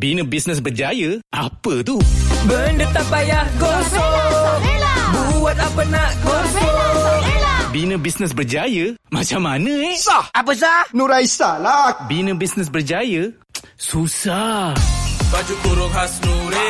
Bina bisnes berjaya? Apa tu? Benda tak payah gosok. Buat apa nak gosok. Bina bisnes berjaya? Macam mana eh? Sah. Apa sah? Nuraisa lah. Bina bisnes berjaya? Susah. Baju kurung khas Nuri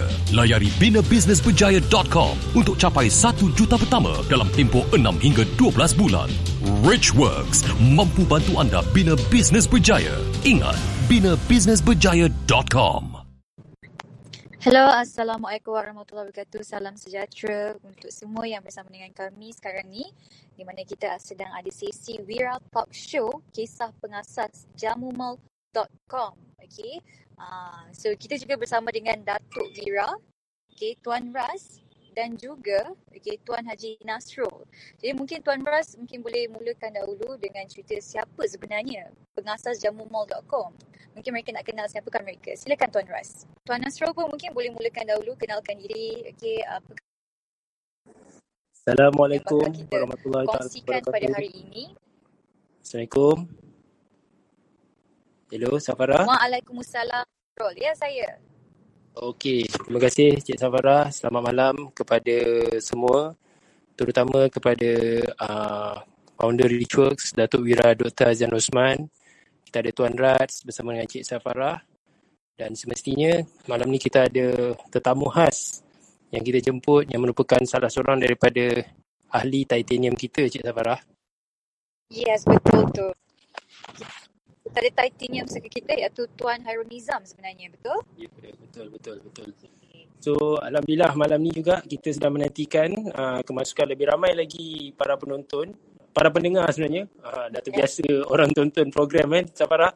Layari binabusinessberjaya.com untuk capai 1 juta pertama dalam tempoh 6 hingga 12 bulan. Rich Works mampu bantu anda bina bisnes berjaya. Ingat, binabusinessberjaya.com. Hello, Assalamualaikum warahmatullahi wabarakatuh. Salam sejahtera untuk semua yang bersama dengan kami sekarang ni di mana kita sedang ada sesi Wira Talk Show kisah pengasas jamumal.com. Okay. Uh, so kita juga bersama dengan Datuk Wira, okay, Tuan Ras dan juga okay, Tuan Haji Nasrul. Jadi mungkin Tuan Ras mungkin boleh mulakan dahulu dengan cerita siapa sebenarnya pengasas jamumal.com. Mungkin mereka nak kenal siapakah mereka. Silakan Tuan Ras. Tuan Nasrul pun mungkin boleh mulakan dahulu kenalkan diri. Okay, uh, Assalamualaikum warahmatullahi taala kongsikan pada wabarakatuh. hari ini. Assalamualaikum. Hello, Safara. Waalaikumsalam. Nasrul. Ya, saya. Okey, terima kasih Cik Safara. Selamat malam kepada semua, terutama kepada uh, founder Richworks, Datuk Wira Dr. Azan Osman. Kita ada Tuan Rats bersama dengan Cik Safara. Dan semestinya malam ni kita ada tetamu khas yang kita jemput yang merupakan salah seorang daripada ahli titanium kita, Cik Safara. Yes, betul tu. Kita ada titanium circle kita iaitu Tuan Hairul Nizam sebenarnya, betul? Ya, betul, betul, betul. So, Alhamdulillah malam ni juga kita sedang menantikan uh, kemasukan lebih ramai lagi para penonton, para pendengar sebenarnya. Uh, dah terbiasa orang tonton program kan, Safara?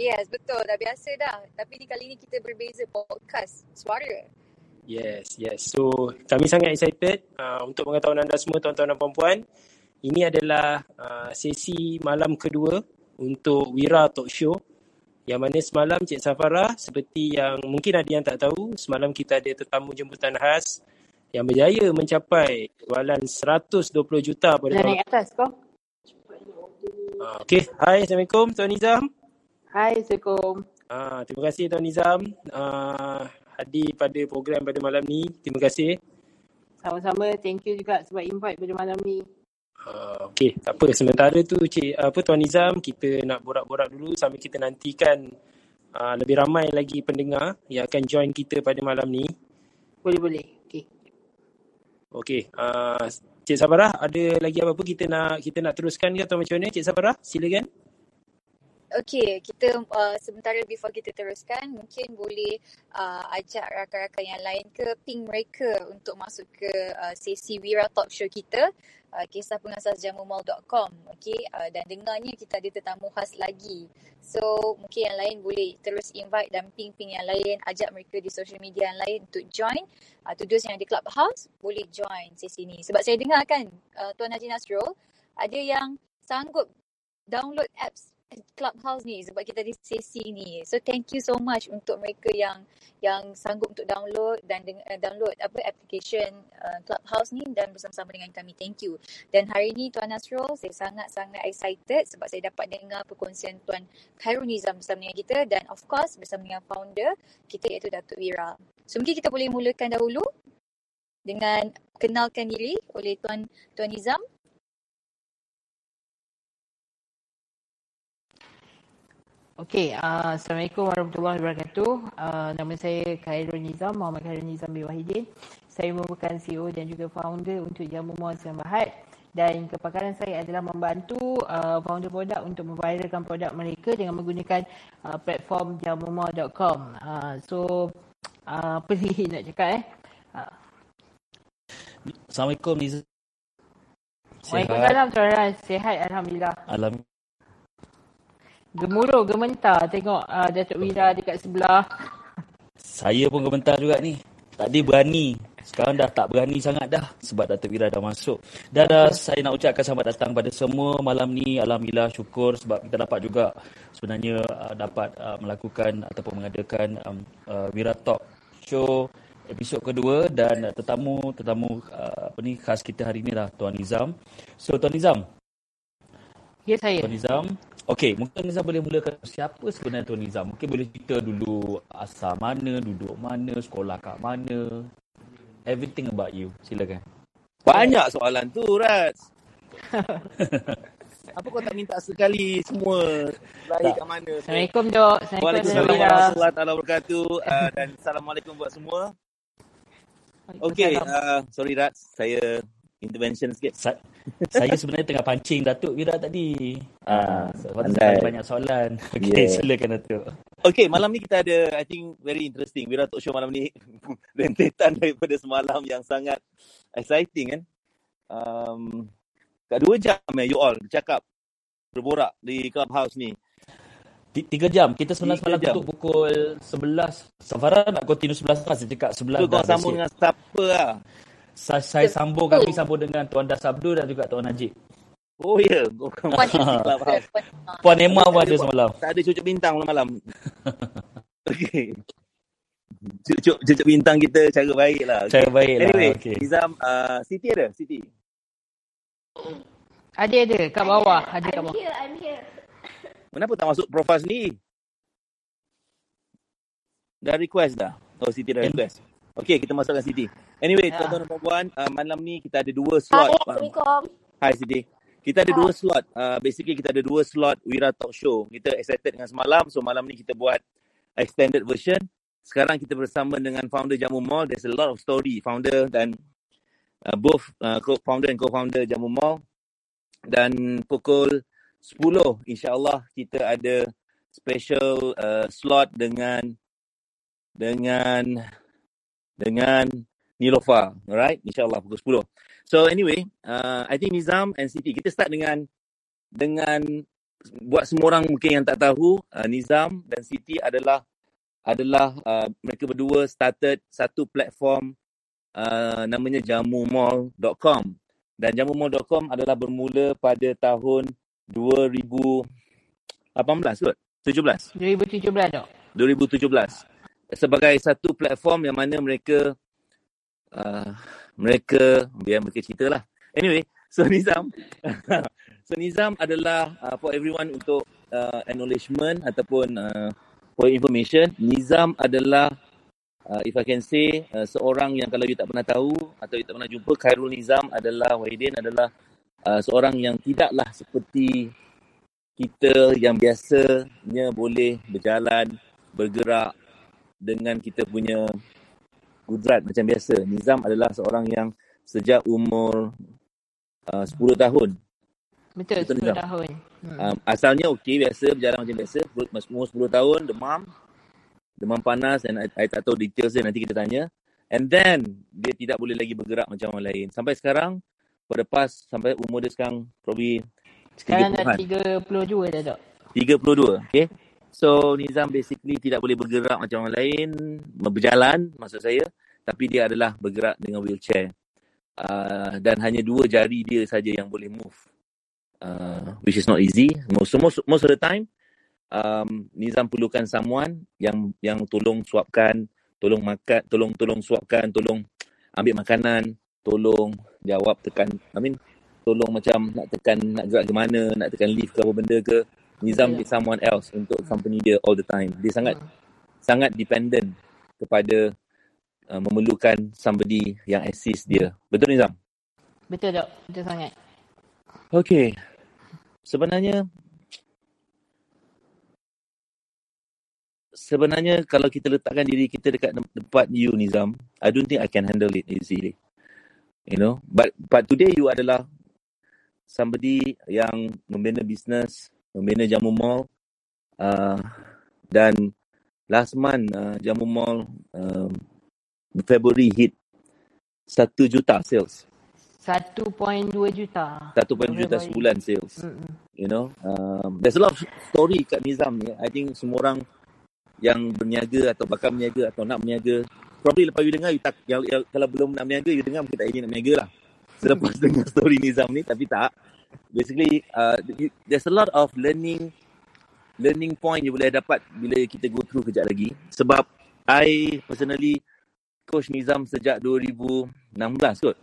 Yes, betul. Dah biasa dah. Tapi ni kali ni kita berbeza podcast suara. Yes, yes. So, kami sangat excited uh, untuk mengetahui anda semua, tuan-tuan dan puan-puan. Ini adalah uh, sesi malam kedua untuk Wira Talk Show. Yang mana semalam Cik Safara, seperti yang mungkin ada yang tak tahu, semalam kita ada tetamu jemputan khas yang berjaya mencapai jualan 120 juta pada tahun. naik atas kau. Uh, okay, hai Assalamualaikum Tuan Nizam. Hai, Assalamualaikum. Uh, terima kasih Tuan Nizam uh, hadir pada program pada malam ni. Terima kasih. Sama-sama, thank you juga sebab invite pada malam ni. Uh, Okey, tak apa. Sementara tu Cik apa Tuan Nizam, kita nak borak-borak dulu sambil kita nantikan uh, lebih ramai lagi pendengar yang akan join kita pada malam ni. Boleh-boleh. Okay. Okey, uh, Cik Sabarah, ada lagi apa-apa kita nak kita nak teruskan ke atau macam mana Cik Sabarah? Silakan. Okey, kita uh, sementara before kita teruskan, mungkin boleh uh, ajak rakan-rakan yang lain ke ping mereka untuk masuk ke uh, sesi Wira Talk Show kita, uh, kisah pengasas jamumal.com. Okey, uh, dan dengarnya kita ada tetamu khas lagi. So, mungkin yang lain boleh terus invite dan ping-ping yang lain, ajak mereka di social media yang lain untuk join. Uh, to those yang di Clubhouse, boleh join sesi ni. Sebab saya dengar kan, uh, Tuan Haji Nasrul, ada yang sanggup download apps Clubhouse ni sebab kita ada sesi ni. So thank you so much untuk mereka yang yang sanggup untuk download dan uh, download apa application uh, Clubhouse ni dan bersama-sama dengan kami. Thank you. Dan hari ni Tuan Nasrul, saya sangat-sangat excited sebab saya dapat dengar perkongsian Tuan Khairul Nizam bersama dengan kita dan of course bersama dengan founder kita iaitu Datuk Wira. So mungkin kita boleh mulakan dahulu dengan kenalkan diri oleh Tuan Tuan Nizam. Okey, uh, Assalamualaikum warahmatullahi wabarakatuh. Uh, nama saya Khairul Nizam, Muhammad Khairul Nizam bin Wahidin. Saya merupakan CEO dan juga founder untuk Jamu Muaz Siam Bahad. Dan kepakaran saya adalah membantu uh, founder produk untuk memviralkan produk mereka dengan menggunakan uh, platform jamumall.com. Uh, so, uh, apa ni nak cakap eh? Uh, Assalamualaikum Nizam. Waalaikumsalam Tuan Sihat Alhamdulillah. Alam Gemuruh, gementar tengok uh, Datuk Wira dekat sebelah. Saya pun komentar juga ni. Tadi berani. Sekarang dah tak berani sangat dah. Sebab Datuk Wira dah masuk. Dan uh, saya nak ucapkan selamat datang pada semua malam ni. Alhamdulillah syukur sebab kita dapat juga sebenarnya uh, dapat uh, melakukan ataupun mengadakan um, uh, Wira Talk Show episod kedua dan uh, tetamu tetamu uh, apa ni khas kita hari ni lah Tuan Nizam. So Tuan Nizam. Ya saya. Tuan Nizam. Okey, mungkin Nizam boleh mulakan siapa sebenarnya Tuan Nizam? Mungkin boleh cerita dulu asal mana, duduk mana, sekolah kat mana. Everything about you. Silakan. Banyak soalan tu, Raz. Apa kau tak minta sekali semua lahir kat mana? Assalamualaikum, Dok. Assalamualaikum, Waalaikumsalam Wira. warahmatullahi taala wabarakatuh uh, dan assalamualaikum buat semua. Okey, uh, sorry Raz, saya intervention sikit. Sa- saya sebenarnya tengah pancing Datuk Wira tadi. Ah, sebab tu pandai. ada banyak soalan. Okey, Yeah. silakan Datuk. Okey, malam ni kita ada I think very interesting. Wira Talk Show malam ni rentetan daripada semalam yang sangat exciting kan. Um, kat dua jam eh you all bercakap berborak di clubhouse ni. Ti- Tiga jam. Kita sebenarnya semalam jam. tutup pukul 11. Safara nak continue 11 lah. Saya cakap 11 Tu kau sambung dengan siapa lah? Sa- saya sambung, kami sambung dengan Tuan Das Abdul dan juga Tuan Najib. Oh ya, yeah. Puan Emma. pun ada semalam. Tak ada cucuk bintang malam-malam. Okey. Cucuk, cucuk bintang kita cara baik lah. Cara baik lah, Anyway, okey. Nizam, uh, Siti ada? Siti? Ada ada kat bawah, ada kat bawah. Kenapa tak masuk profile sendiri? Dah request dah? Oh, Siti dah request. Okey, kita masukkan Siti. Anyway, Ya. tuan-tuan dan puan, uh, malam ni kita ada dua slot. Hai, Um, Assalamualaikum. Hai Siti. Kita ada dua slot. Uh, basically kita ada dua slot Wira Talk Show. Kita excited dengan semalam. So malam ni kita buat extended version. Sekarang kita bersama dengan founder Jamu Mall. There's a lot of story. Founder dan uh, both uh, co-founder and co-founder Jamu Mall. Dan pukul 10 insyaAllah kita ada special uh, slot dengan dengan dengan Nilofa. Alright? InsyaAllah pukul 10. So anyway, uh, I think Nizam and Siti, kita start dengan dengan buat semua orang mungkin yang tak tahu, uh, Nizam dan Siti adalah adalah uh, mereka berdua started satu platform uh, namanya jamumall.com dan jamumall.com adalah bermula pada tahun 2018 kot? 17? 2017 Dok. 2017 sebagai satu platform yang mana mereka uh, mereka biar mereka cerita lah. Anyway, so Nizam so Nizam adalah uh, for everyone untuk uh, acknowledgement ataupun uh, for information, Nizam adalah uh, if I can say uh, seorang yang kalau you tak pernah tahu atau you tak pernah jumpa Khairul Nizam adalah Wahidin adalah uh, seorang yang tidaklah seperti kita yang biasanya boleh berjalan, bergerak dengan kita punya kudrat macam biasa. Nizam adalah seorang yang sejak umur uh, 10 tahun. Betul, Betul, 10 Nizam? tahun. Hmm. Um, asalnya okey, biasa, berjalan macam biasa. Umur 10 tahun, demam. Demam panas dan I tak tahu details dia, nanti kita tanya. And then, dia tidak boleh lagi bergerak macam orang lain. Sampai sekarang, for the past, sampai umur dia sekarang, probably Sekarang dah 30-an. 32 dah Dok. 32, okay? So, Nizam basically tidak boleh bergerak macam orang lain, berjalan maksud saya, tapi dia adalah bergerak dengan wheelchair. Uh, dan hanya dua jari dia saja yang boleh move. Uh, which is not easy. Most, most, most of the time, um, Nizam perlukan someone yang yang tolong suapkan, tolong makan, tolong tolong suapkan, tolong ambil makanan, tolong jawab tekan, I mean, tolong macam nak tekan, nak gerak ke mana, nak tekan lift ke apa benda ke. Nizam Betul. need someone else untuk company dia all the time. Dia sangat sangat dependent kepada uh, memerlukan somebody yang assist dia. Betul Nizam? Betul Dok. Betul sangat. Okay. Sebenarnya sebenarnya kalau kita letakkan diri kita dekat tem- tempat you Nizam, I don't think I can handle it easily. You know, but but today you adalah somebody yang membina bisnes, membina jamu mall uh, dan last month uh, jamu mall um, February hit 1 juta sales. 1.2 juta. 1.2 juta sebulan sales. Mm-mm. You know, um, there's a lot of story kat Nizam ni. I think semua orang yang berniaga atau bakal berniaga atau nak berniaga. Probably lepas you dengar, you tak, yang, yang, kalau belum nak berniaga, you dengar mungkin tak ingin nak berniaga lah. Selepas dengar story Nizam ni, tapi tak. Basically, uh, you, there's a lot of learning learning point you boleh dapat bila kita go through kejap lagi. Sebab I personally coach Nizam sejak 2016 kot.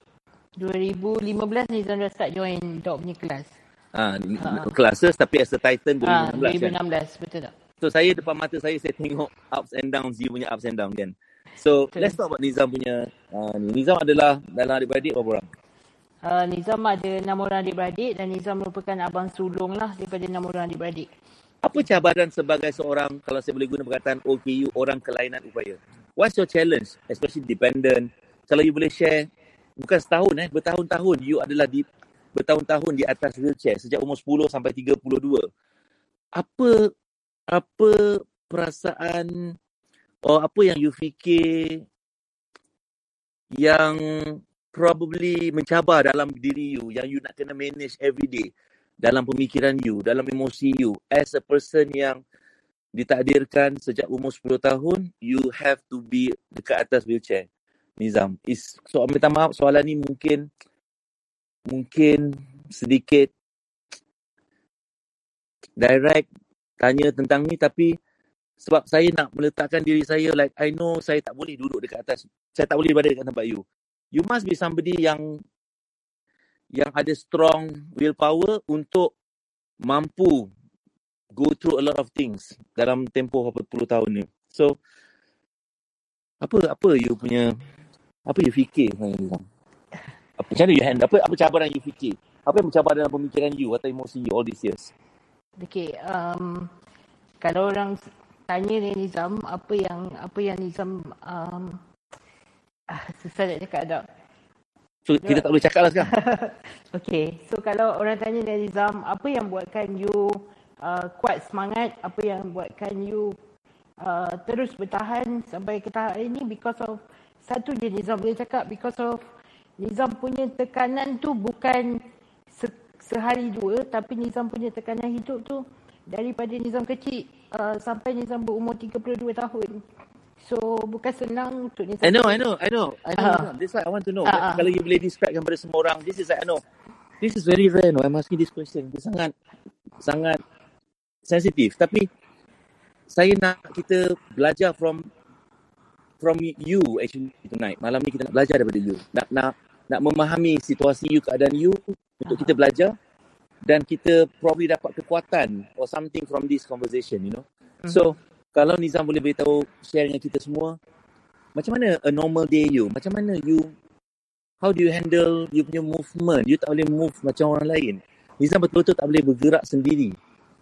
2015 Nizam dah start join dok punya kelas. Ah, ha. classes tapi as a Titan 2016 Ah, kan. 2016 betul tak? So saya depan mata saya saya tengok ups and downs you punya ups and down kan. So Betul. let's talk about Nizam punya uh, ni. Nizam adalah dalam adik-beradik berapa orang? Uh, Nizam ada enam orang adik-beradik dan Nizam merupakan abang sulung lah daripada enam orang adik-beradik. Apa cabaran sebagai seorang kalau saya boleh guna perkataan OKU orang kelainan upaya? What's your challenge especially dependent? Kalau you boleh share bukan setahun eh bertahun-tahun you adalah di bertahun-tahun di atas wheelchair sejak umur 10 sampai 32. Apa apa perasaan or apa yang you fikir yang probably mencabar dalam diri you yang you nak kena manage every day dalam pemikiran you, dalam emosi you as a person yang ditakdirkan sejak umur 10 tahun you have to be dekat atas wheelchair. Nizam, is so minta maaf soalan ni mungkin mungkin sedikit direct tanya tentang ni tapi sebab saya nak meletakkan diri saya like I know saya tak boleh duduk dekat atas saya tak boleh berada dekat tempat you you must be somebody yang yang ada strong willpower untuk mampu go through a lot of things dalam tempoh berapa puluh tahun ni. So apa apa you punya apa you fikir? Sebenarnya apa macam mana you handle? Apa apa cabaran you fikir? Apa yang mencabar dalam pemikiran you atau emosi you all these years? Okay, um, kalau orang tanya dengan Nizam apa yang apa yang Nizam um, ah, susah nak cakap tak. so kita tak boleh cakap lah sekarang Okay, so kalau orang tanya Nizam apa yang buatkan you uh, kuat semangat, apa yang buatkan you uh, terus bertahan sampai ke tahap ini because of satu je Nizam boleh cakap because of Nizam punya tekanan tu bukan se- sehari dua tapi Nizam punya tekanan hidup tu daripada Nizam kecil uh, sampai Nizam berumur 32 tahun. So bukan senang untuk Nizam. I know, I know, I know. I know. Ah. Nizam. This why I want to know. Ah, ah. Kalau you boleh describe kepada semua orang, this is like, I know. This is very rare, no. I'm asking this question. Dia sangat, sangat sensitif. Tapi, saya nak kita belajar from from you actually tonight. Malam ni kita nak belajar daripada you. Nak nak nak memahami situasi you, keadaan you untuk kita belajar dan kita probably dapat kekuatan or something from this conversation, you know. So, kalau Nizam boleh beritahu share dengan kita semua, macam mana a normal day you? Macam mana you how do you handle you punya movement? You tak boleh move macam orang lain. Nizam betul-betul tak boleh bergerak sendiri.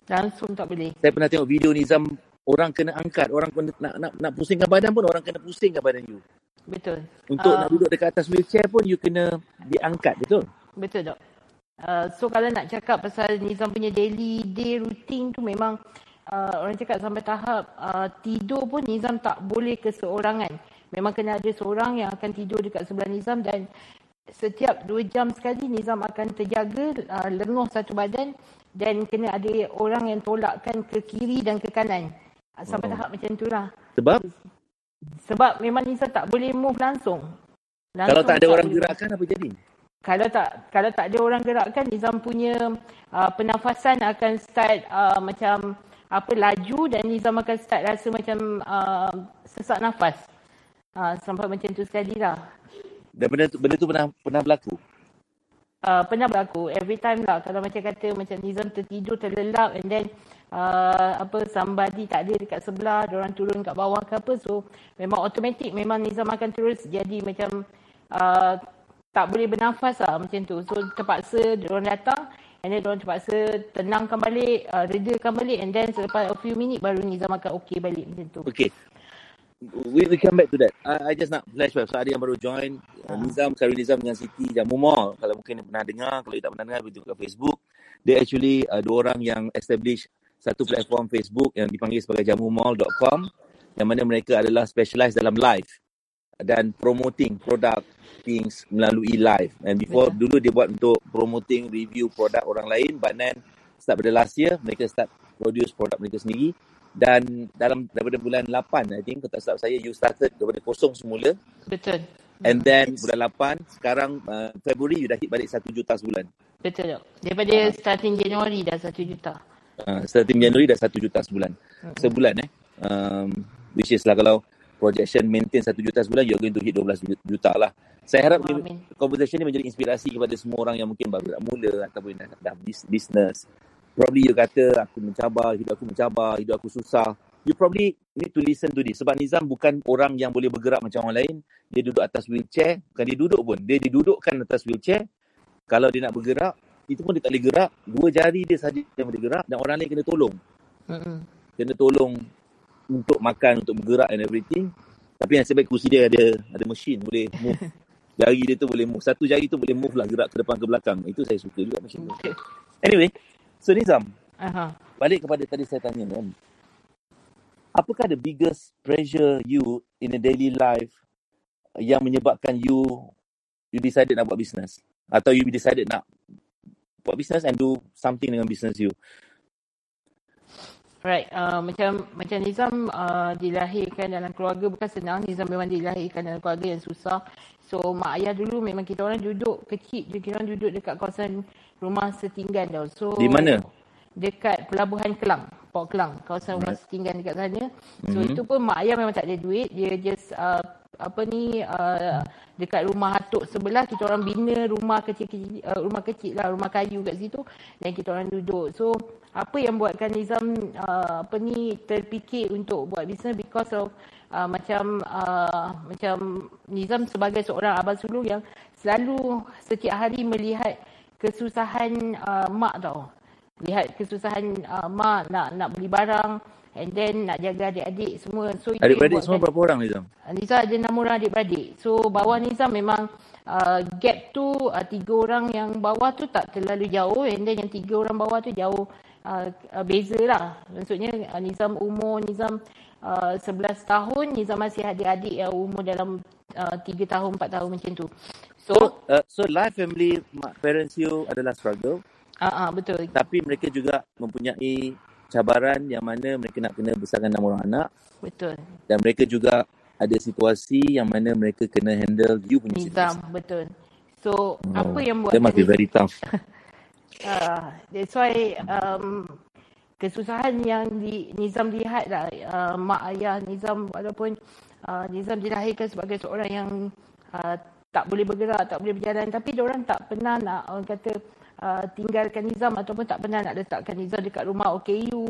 Langsung tak boleh. Saya pernah tengok video Nizam orang kena angkat, orang kena nak nak nak pusingkan badan pun orang kena pusingkan badan you. Betul. Untuk Ah. nak duduk dekat atas wheelchair pun you kena diangkat, betul? Betul dok. Uh, so kalau nak cakap pasal Nizam punya daily day routine tu memang uh, orang cakap sampai tahap uh, tidur pun Nizam tak boleh keseorangan. Memang kena ada seorang yang akan tidur dekat sebelah Nizam dan setiap dua jam sekali Nizam akan terjaga uh, lenguh satu badan dan kena ada orang yang tolakkan ke kiri dan ke kanan. Uh, sampai Oh. tahap macam tu lah. Sebab Sebab memang Nizam tak boleh move langsung. kalau tak ada tak orang boleh gerakkan apa jadi? kalau tak kalau tak ada orang gerakkan Nizam punya uh, pernafasan akan start uh, macam apa laju dan Nizam akan start rasa macam uh, sesak nafas. Uh, sampai macam tu sekali lah. Dan benda tu, benda tu pernah pernah berlaku. Uh, pernah berlaku every time lah kalau macam kata macam Nizam tertidur terlelap and then uh, apa somebody tak ada dekat sebelah orang turun kat bawah ke apa so memang automatic memang Nizam akan terus jadi macam uh, tak boleh bernafas lah macam tu so terpaksa orang datang and then orang terpaksa tenangkan balik uh, redakan balik and then selepas a few minit baru Nizam akan okay balik macam tu Okay. We, we come back to that. I, I just nak flashback. So ada yang baru join. Uh, Nizam, Khairul Nizam dengan Siti Jamu Mall. Kalau mungkin pernah dengar. Kalau tak pernah dengar, beritahu kat Facebook. Dia actually uh, dua orang yang establish satu platform Facebook yang dipanggil sebagai jamumall.com yang mana mereka adalah specialized dalam live dan promoting product things melalui live. And before Betul. dulu dia buat untuk promoting review produk orang lain but then start pada last year mereka start produce produk mereka sendiri Dan dalam daripada bulan 8, I think, kalau tak silap saya, you started daripada kosong semula. Betul. And then bulan 8, sekarang uh, Februari, you dah hit balik 1 juta sebulan. Betul tak? Daripada Ah. starting Januari dah 1 juta. Uh, starting Januari dah 1 juta sebulan. Sebulan eh. Um, which is lah kalau projection maintain 1 juta sebulan, you're going to hit 12 juta lah. Saya harap Oh, ni, conversation ni menjadi inspirasi kepada semua orang yang mungkin baru nak mula ataupun dah, dah business. Probably you kata, aku mencabar, hidup aku mencabar, hidup aku susah. You probably need to listen to this. Sebab Nizam bukan orang yang boleh bergerak macam orang lain. Dia duduk atas wheelchair. Bukan dia duduk pun. Dia didudukkan atas wheelchair. Kalau dia nak bergerak, itu pun dia tak boleh gerak. Dua jari dia saja yang boleh gerak dan orang lain kena tolong. Mm-mm. Kena tolong untuk makan, untuk bergerak and everything. Tapi yang sebaik kursi dia ada ada mesin boleh move. Jari dia tu boleh move. Satu jari tu boleh move lah gerak ke depan ke belakang. Itu saya suka juga mesin tu. Anyway, so Nizam, Aha. balik kepada tadi saya tanya kan. Apakah the biggest pressure you in a daily life yang menyebabkan you you decided nak buat business atau you decided nak buat business and do something dengan business you. Right, uh, macam macam Nizam uh, dilahirkan dalam keluarga bukan senang. Nizam memang dilahirkan dalam keluarga yang susah. So mak ayah dulu memang kita orang duduk kecil je kita orang duduk dekat kawasan rumah setinggan tau. So Di mana? Dekat Pelabuhan Kelang, Port Kelang, kawasan rumah Right. setinggan dekat sana. So Mhm. itu pun mak ayah memang tak ada duit, dia just uh, apa ni uh, dekat rumah atuk sebelah kita orang bina rumah kecil-kecil uh, rumah kecil lah rumah kayu kat situ dan kita orang duduk. So apa yang buatkan Nizam uh, apa ni terfikir untuk buat bisnes because of uh, macam uh, macam Nizam sebagai seorang abang sulung yang selalu setiap hari melihat kesusahan uh, mak tau. Lihat kesusahan uh, mak nak nak beli barang and then nak jaga adik-adik semua so Adik-beradik semua berapa orang Nizam? Nizam ada enam orang adik-beradik. So bawah Nizam memang uh, gap tu uh, tiga orang yang bawah tu tak terlalu jauh and then yang tiga orang bawah tu jauh uh, uh, beza lah. Maksudnya uh, Nizam umur Nizam uh, 11 tahun, Nizam masih adik-adik yang umur dalam uh, 3 tahun, 4 tahun macam tu. So, So, uh, so life family parents you adalah struggle uh, uh, betul. tapi mereka juga mempunyai cabaran yang mana mereka nak kena besarkan enam orang anak Betul. dan mereka juga ada situasi yang mana mereka kena handle you punya Nizam, situasi. betul. So, Oh, apa yang buat That must be very tough. Uh, that's why um, kesusahan yang di, Nizam lihat lah uh, mak ayah Nizam walaupun uh, Nizam dilahirkan sebagai seorang yang uh, tak boleh bergerak, tak boleh berjalan tapi orang tak pernah nak orang kata uh, tinggalkan Nizam ataupun tak pernah nak letakkan Nizam dekat rumah OKU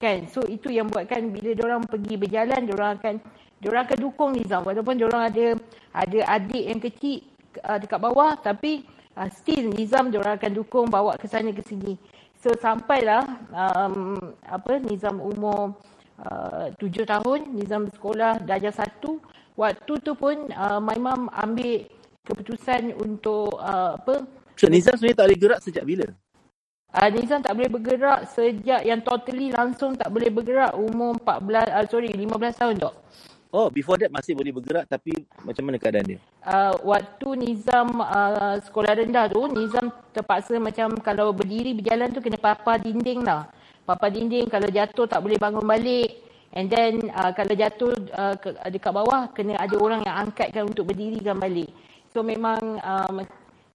kan. So itu yang buatkan bila orang pergi berjalan orang akan orang akan dukung Nizam walaupun orang ada ada adik yang kecil uh, dekat bawah tapi uh, still Nizam diorang akan dukung bawa ke sana ke sini. So sampailah um, apa Nizam umur uh, tujuh tahun, Nizam sekolah darjah satu. Waktu tu pun uh, my mum ambil keputusan untuk uh, apa So Nizam sebenarnya tak boleh gerak sejak bila? Uh, Nizam tak boleh bergerak sejak yang totally langsung tak boleh bergerak umur 14 uh, sorry 15 tahun tak. Oh, before that masih boleh bergerak tapi macam mana keadaan dia? uh, waktu Nizam uh, sekolah rendah tu, Nizam terpaksa macam kalau berdiri berjalan tu kena papa dinding lah. Papa dinding kalau jatuh tak boleh bangun balik. And then uh, kalau jatuh uh, ke, dekat bawah kena ada orang yang angkatkan untuk berdirikan balik. So memang uh,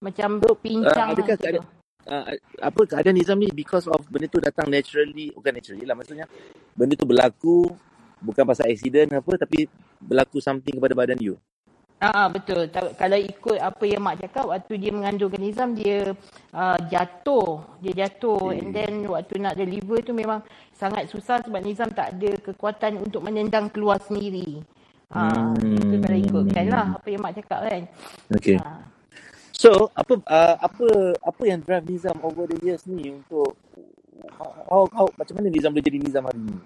ma- macam Uh, pincang adakah lah keadaan uh, apa keadaan Nizam ni because of benda tu datang naturally bukan naturally lah maksudnya benda tu berlaku bukan pasal accident apa tapi berlaku something kepada badan you. Ah betul. Ta- Kalau ikut apa yang mak cakap waktu dia mengandungkan Nizam dia uh, jatuh, dia jatuh Hmm. and then waktu nak deliver tu memang sangat susah sebab Nizam tak ada kekuatan untuk menendang keluar sendiri. Ah Hmm. itu kalau ikutkan lah apa yang mak cakap kan. Okay. Ah. So apa uh, apa apa yang drive Nizam over the years ni untuk how, how macam mana Nizam boleh jadi Nizam hari ni?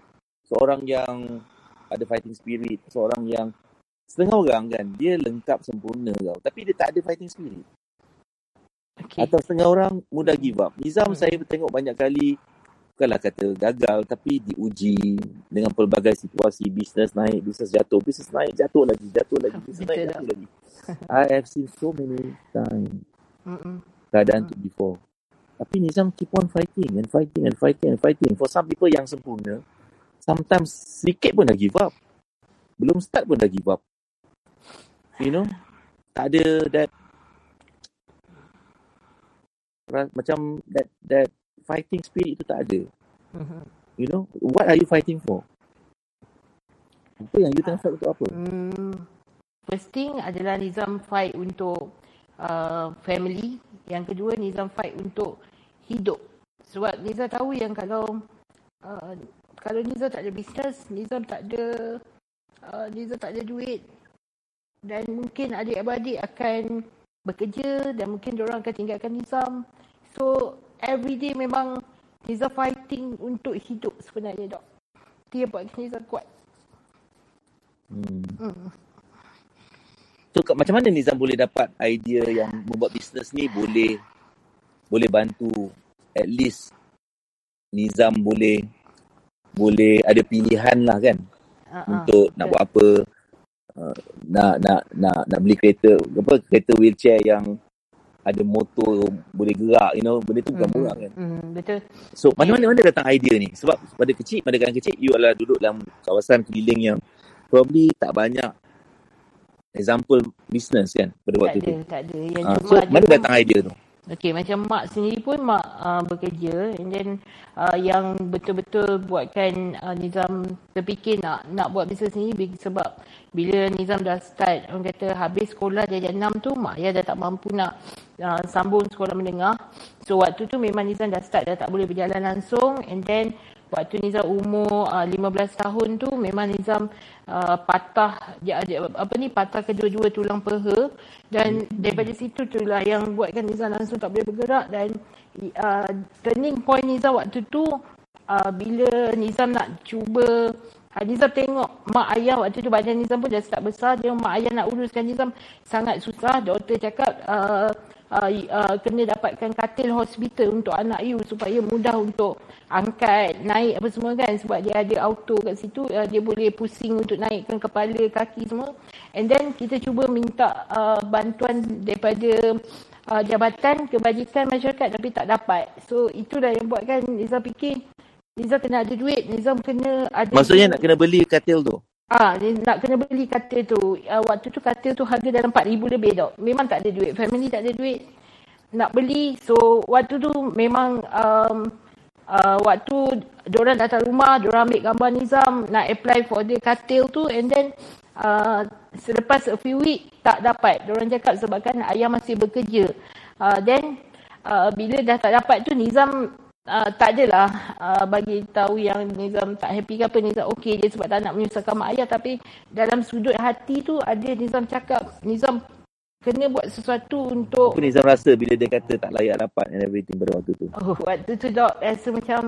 Seorang yang ada fighting spirit, seorang yang setengah orang kan dia lengkap sempurna tau tapi dia tak ada fighting spirit. Okay. Atau setengah orang mudah give up. Nizam Hmm. saya tengok banyak kali bukanlah kata gagal tapi diuji dengan pelbagai situasi bisnes naik, bisnes jatuh, bisnes naik, jatuh lagi, jatuh lagi, bisnes naik, jatuh lagi. I have seen so many times Mm-mm. keadaan tu before. Tapi Nizam keep on fighting and fighting and fighting and fighting. For some people yang sempurna, sometimes sedikit pun dah give up. Belum start pun dah give up. You know, tak ada that macam that that fighting spirit itu tak ada. Mhm. You know, what are you fighting for? Apa yang you tengah fight untuk apa? Hmm, first thing adalah Nizam fight untuk uh, family. Yang kedua Nizam fight untuk hidup. Sebab Nizam tahu yang kalau uh, kalau Nizam tak ada bisnes, Nizam tak ada uh, Nizam tak ada duit dan mungkin adik-adik akan bekerja dan mungkin orang akan tinggalkan Nizam. So every day memang Nizam fighting untuk hidup sebenarnya dok. Dia buat Nizam kuat. Hmm. Hmm. So kat- macam mana Nizam boleh dapat idea yang membuat bisnes ni boleh boleh bantu at least Nizam boleh boleh ada pilihan lah kan Uh-uh. untuk nak buat apa uh, nak nak nak nak beli kereta apa kereta wheelchair yang ada motor boleh gerak you know benda tu bukan murah kan. Hmm, betul. so mana mana datang idea ni? Sebab pada kecil pada kalangan kecil you adalah duduk dalam kawasan keliling yang probably tak banyak example business kan pada Tak waktu ada, tu tak ada. Yang cuma so ada mana datang idea tu Okey, macam mak sendiri pun mak uh, bekerja and then uh, yang betul-betul buatkan uh, Nizam terfikir nak nak buat bisnes ni sebab bila Nizam dah start orang kata habis sekolah darjah 6 tu mak ayah dah tak mampu nak uh, sambung sekolah menengah. So waktu tu memang Nizam dah start dah tak boleh berjalan langsung and then waktu Nizam umur uh, 15 tahun tu memang Nizam uh, patah dia, dia, apa ni patah kedua-dua tulang peha. Dan daripada situ tu lah yang buatkan Nizam langsung tak boleh bergerak. Dan uh, turning point Nizam waktu tu uh, bila Nizam nak cuba Nizam tengok mak ayah waktu tu badan Nizam pun dah start besar. Dia mak ayah nak uruskan Nizam sangat susah. Doktor cakap uh, uh, uh, kena dapatkan katil hospital untuk anak you supaya mudah untuk angkat, naik apa semua kan. Sebab dia ada auto kat situ uh, dia boleh pusing untuk naikkan kepala, kaki semua. And then kita cuba minta uh, bantuan daripada uh, jabatan kebajikan masyarakat tapi tak dapat. So itulah yang buatkan Nizam fikir Nizam kena ada duit Nizam kena ada maksudnya duit. nak kena beli katil tu Ah, dia nak kena beli katil tu. Uh, waktu tu katil tu harga dalam 4000 lebih tau. Memang tak ada duit. Family tak ada duit nak beli. So waktu tu memang um, uh, waktu diorang datang rumah, diorang ambil gambar Nizam nak apply for the katil tu and then uh, selepas a few week tak dapat. Diorang cakap sebabkan ayah masih bekerja. Uh, then uh, bila dah tak dapat tu Nizam Uh, tak adalah. Uh, bagi tahu yang Nizam tak happy ke apa Nizam okey je sebab tak nak menyusahkan mak ayah. Tapi dalam sudut hati tu ada Nizam cakap Nizam kena buat sesuatu untuk apa Nizam rasa bila dia kata tak layak dapat and everything pada waktu tu? Oh waktu tu dok rasa macam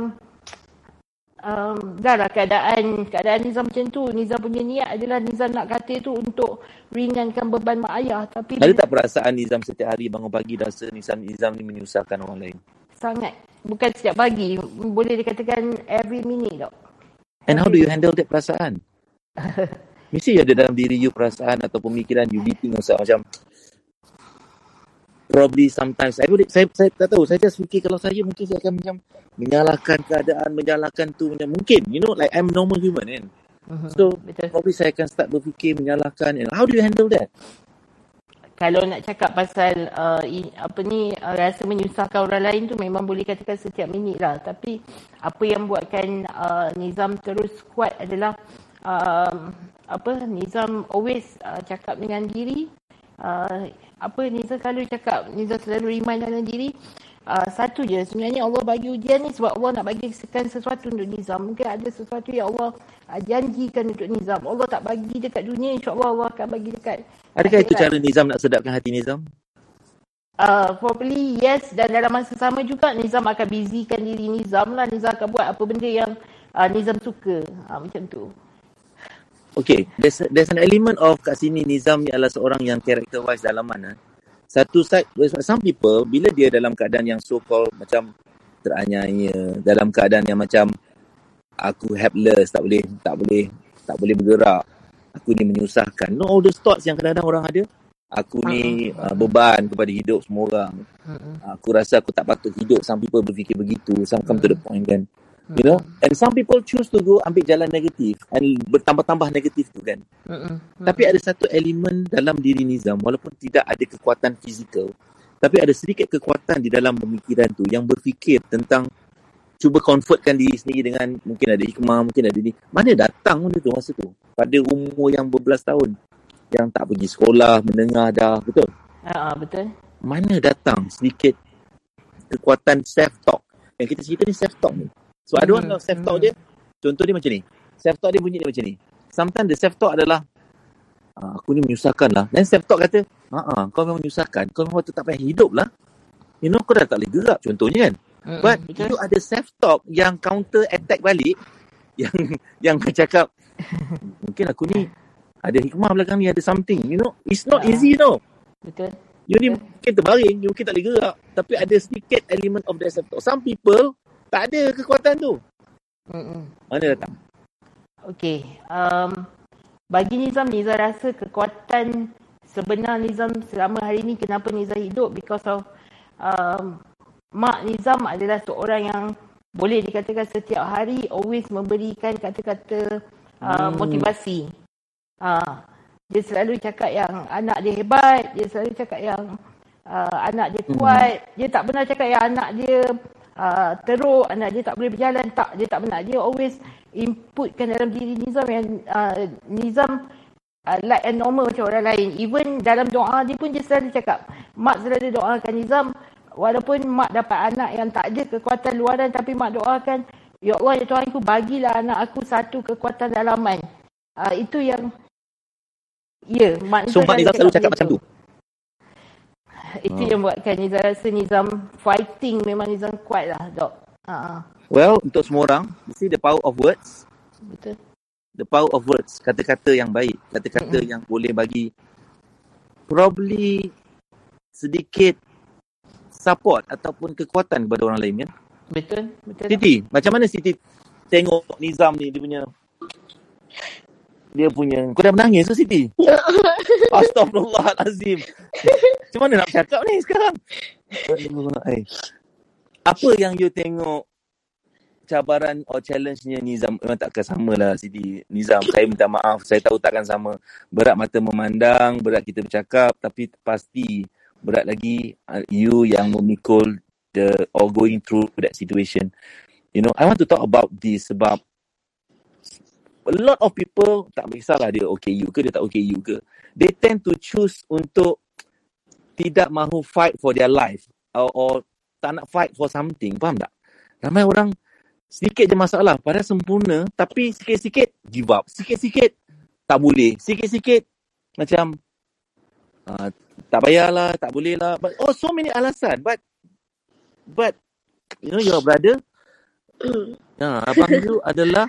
um, dah lah keadaan keadaan Nizam macam tu. Nizam punya niat adalah Nizam nak kata tu untuk ringankan beban mak ayah. Tapi ada tak perasaan Nizam setiap hari bangun pagi rasa Nizam Nizam ni menyusahkan orang lain sangat. Bukan setiap pagi. Boleh dikatakan every minute dok and how do you handle that perasaan? Mesti ada dalam diri you perasaan atau pemikiran you beating yourself macam probably sometimes. Saya boleh saya, saya tak tahu. Saya just fikir kalau saya mungkin saya akan macam menyalahkan keadaan menyalahkan tu macam mungkin. You know like I'm normal human kan. Mhm, so betul. probably saya akan start berfikir menyalahkan. And how do you handle that kalau nak cakap pasal uh, apa ni uh, rasa menyusahkan orang lain tu memang boleh katakan setiap minit lah. Tapi apa yang buatkan uh, Nizam terus kuat adalah uh, apa Nizam always uh, cakap dengan diri. Uh, apa Nizam selalu cakap Nizam selalu remind dalam diri uh, satu je. Sebenarnya Allah bagi ujian ni sebab Allah nak bagikan sesuatu untuk Nizam. Mungkin ada sesuatu yang Allah uh, janjikan untuk Nizam. Allah tak bagi dekat dunia insyaAllah Allah akan bagi dekat adakah itu akhirat. cara Nizam nak sedapkan hati Nizam? Uh, probably yes. Dan dalam masa sama juga Nizam akan busykan diri Nizam lah. Nizam akan buat apa benda yang uh, Nizam suka. Uh, macam tu. Okay, there's there's an element of kat sini Nizam ni adalah seorang yang character wise dalaman. Eh. Satu side, some people bila dia dalam keadaan yang so called macam teraniaya, dalam keadaan yang macam aku helpless, tak boleh tak boleh tak boleh bergerak, aku ni menyusahkan. No, all those thoughts yang kadang-kadang orang ada. Aku ni uh, beban kepada hidup semua orang. Aku rasa aku tak patut hidup. Some people berfikir begitu. Some come to the point kan. You know, and some people choose to go ambil jalan negatif and bertambah-tambah negatif tu kan. Mm-mm. Tapi ada satu elemen dalam diri Nizam walaupun tidak ada kekuatan fizikal tapi ada sedikit kekuatan di dalam pemikiran tu yang berfikir tentang cuba convertkan diri sendiri dengan mungkin ada hikmah, mungkin ada ni. Mana datang benda tu masa tu? Pada umur yang berbelas tahun. Yang tak pergi sekolah, menengah dah. Betul? Ah, betul. Mana datang sedikit kekuatan self-talk. Yang kita cerita ni self-talk ni. So ada orang Hmm, kalau self-talk dia, contoh dia macam ni. Self-talk dia bunyi dia macam ni. Sometimes the self-talk adalah, ah, aku ni menyusahkan lah. Dan self-talk kata, ah, kau memang menyusahkan. Kau memang tak payah hidup lah. You know, kau dah tak boleh gerak contohnya kan. Mm-mm, But betul. you ada self-talk yang counter attack balik. Yang yang cakap, mungkin aku ni ada hikmah belakang ni, ada something. You know, it's not Ah. easy you know. Betul. You ni mungkin terbaring, you mungkin tak boleh gerak. Tapi ada sedikit element of that self-talk. Some people, tak ada kekuatan tu. Mm-mm. Mana datang? Okey. Um, bagi Nizam, Nizam rasa kekuatan sebenar Nizam selama hari ini kenapa Nizam hidup because of um, Mak Nizam adalah seorang yang boleh dikatakan setiap hari always memberikan kata-kata uh, Hmm. motivasi. Uh, dia selalu cakap yang anak dia hebat, dia selalu cakap yang uh, anak dia Hmm. kuat. Dia tak pernah cakap yang anak dia uh, teruk, anak dia tak boleh berjalan. Tak, dia tak pernah. Dia always inputkan dalam diri Nizam yang uh, Nizam uh, like a normal macam orang lain. Even dalam doa dia pun dia selalu cakap, Mak selalu doakan Nizam walaupun Mak dapat anak yang tak ada kekuatan luaran tapi Mak doakan, Ya Allah, ya Tuhanku, bagilah anak aku satu kekuatan dalaman. Uh, itu yang Ya, Mak So, Mak Nizam selalu cakap macam macam tu? Itu yang buatkan Nizam rasa Nizam fighting memang Nizam kuat lah, Dok. Uh, Well, untuk semua orang, you see the power of words. betul. The power of words. Kata-kata yang baik. Kata-kata Mm-mm. yang boleh bagi probably sedikit support ataupun kekuatan kepada orang lain kan. Betul, betul. Siti, macam mana Siti tengok Nizam ni dia punya dia punya kau dah menangis ke Siti? Astagfirullahalazim. Macam mana nak cakap ni sekarang? Eh. Apa yang you tengok cabaran or challenge-nya Nizam memang takkan sama lah Siti. Nizam, saya minta maaf. Saya tahu takkan sama. Berat mata memandang, berat kita bercakap. Tapi pasti berat lagi uh, you yang memikul the or going through that situation. You know, I want to talk about this sebab a lot of people tak kisahlah dia okay you ke dia tak okay you ke. They tend to choose untuk tidak mahu fight for their life or, or tak nak fight for something. Faham tak? Ramai orang sedikit je masalah padahal sempurna tapi sikit-sikit give up. Sikit-sikit tak boleh. Sikit-sikit macam uh, tak payahlah, tak boleh lah. But, oh, so many alasan. But, but, you know, your brother, ha, abang you adalah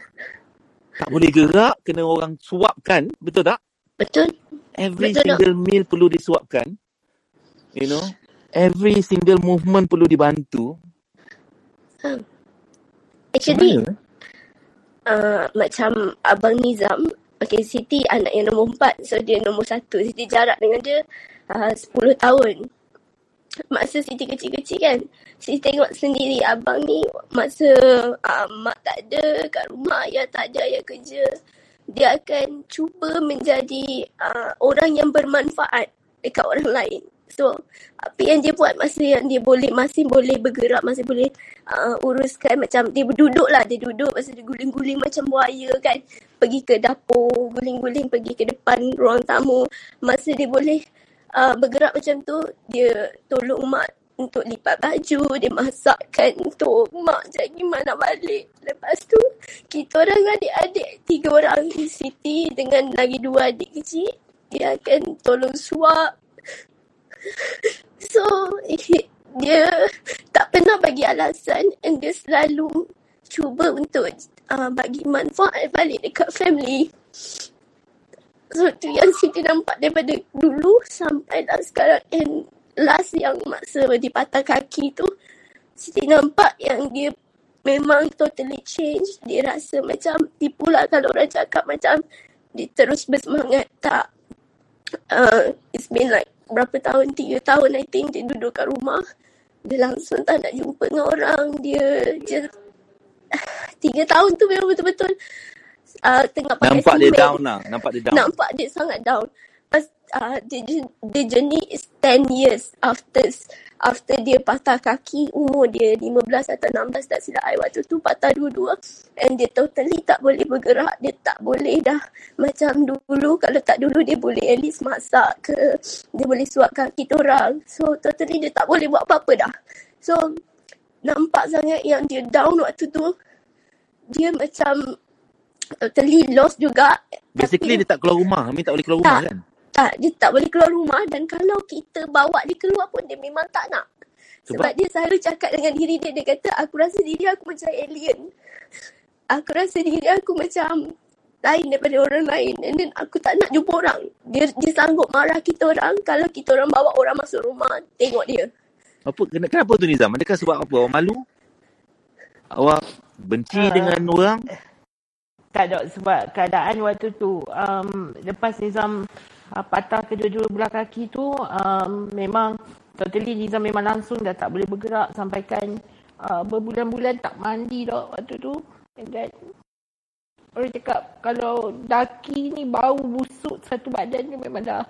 tak boleh gerak, kena orang suapkan. Betul tak? Betul. Every Betul tak? single meal perlu disuapkan. You know, every single movement perlu dibantu. Hmm. Actually, mana? uh, macam Abang Nizam, okay, Siti anak yang nombor empat, so dia nombor satu. Siti jarak dengan dia uh, 10 tahun. Masa Siti kecil-kecil kan, Siti tengok sendiri abang ni masa uh, mak tak ada kat rumah, ayah tak ada, ayah kerja. Dia akan cuba menjadi uh, orang yang bermanfaat dekat orang lain. So, apa yang dia buat masa yang dia boleh, masih boleh bergerak, masih boleh uh, uruskan macam dia duduk lah, dia duduk masa dia guling-guling macam buaya kan. Pergi ke dapur, guling-guling pergi ke depan ruang tamu. Masa dia boleh uh, bergerak macam tu, dia tolong mak untuk lipat baju, dia masakkan untuk mak jadi mana balik. Lepas tu, kita orang adik-adik, tiga orang Siti dengan lagi dua adik kecil, dia akan tolong suap. So, dia tak pernah bagi alasan and dia selalu cuba untuk uh, bagi manfaat balik dekat family. So, tu yang Siti nampak daripada dulu sampai dah sekarang. And last yang masa dipatah kaki tu, Siti nampak yang dia memang totally change. Dia rasa macam tipu lah kalau orang cakap macam dia terus bersemangat. Tak. Uh, it's been like berapa tahun, tiga tahun I think dia duduk kat rumah. Dia langsung tak nak jumpa dengan orang. Dia just tiga tahun tu memang betul-betul uh, tengah pakai Nampak dia simen. down lah. Nampak dia down. Nampak dia sangat down. Pas uh, dia, dia journey is 10 years after after dia patah kaki umur dia 15 atau 16 tak silap I waktu tu patah dua-dua and dia totally tak boleh bergerak dia tak boleh dah macam dulu kalau tak dulu dia boleh at least masak ke dia boleh suapkan kita orang so totally dia tak boleh buat apa-apa dah so nampak sangat yang dia down waktu tu dia macam totally lost juga Basically dia tak keluar rumah. Amin tak boleh keluar rumah Tak. kan? tak, dia tak boleh keluar rumah dan kalau kita bawa dia keluar pun dia memang tak nak. Sebab, Sebab? dia selalu cakap dengan diri dia, dia kata aku rasa diri aku macam alien. Aku rasa diri aku macam lain daripada orang lain and then aku tak nak jumpa orang. Dia dia sanggup marah kita orang kalau kita orang bawa orang masuk rumah tengok dia. Apa kena- kenapa tu Nizam? Adakah sebab apa? Awak malu? Awak benci Ah. dengan orang? Tak ada sebab keadaan waktu tu um, lepas Nizam uh, patah kedua-dua belah kaki tu um, memang totally Nizam memang langsung dah tak boleh bergerak sampaikan uh, berbulan-bulan tak mandi dah waktu tu. And then orang cakap kalau daki ni bau busuk satu badan ni memang dah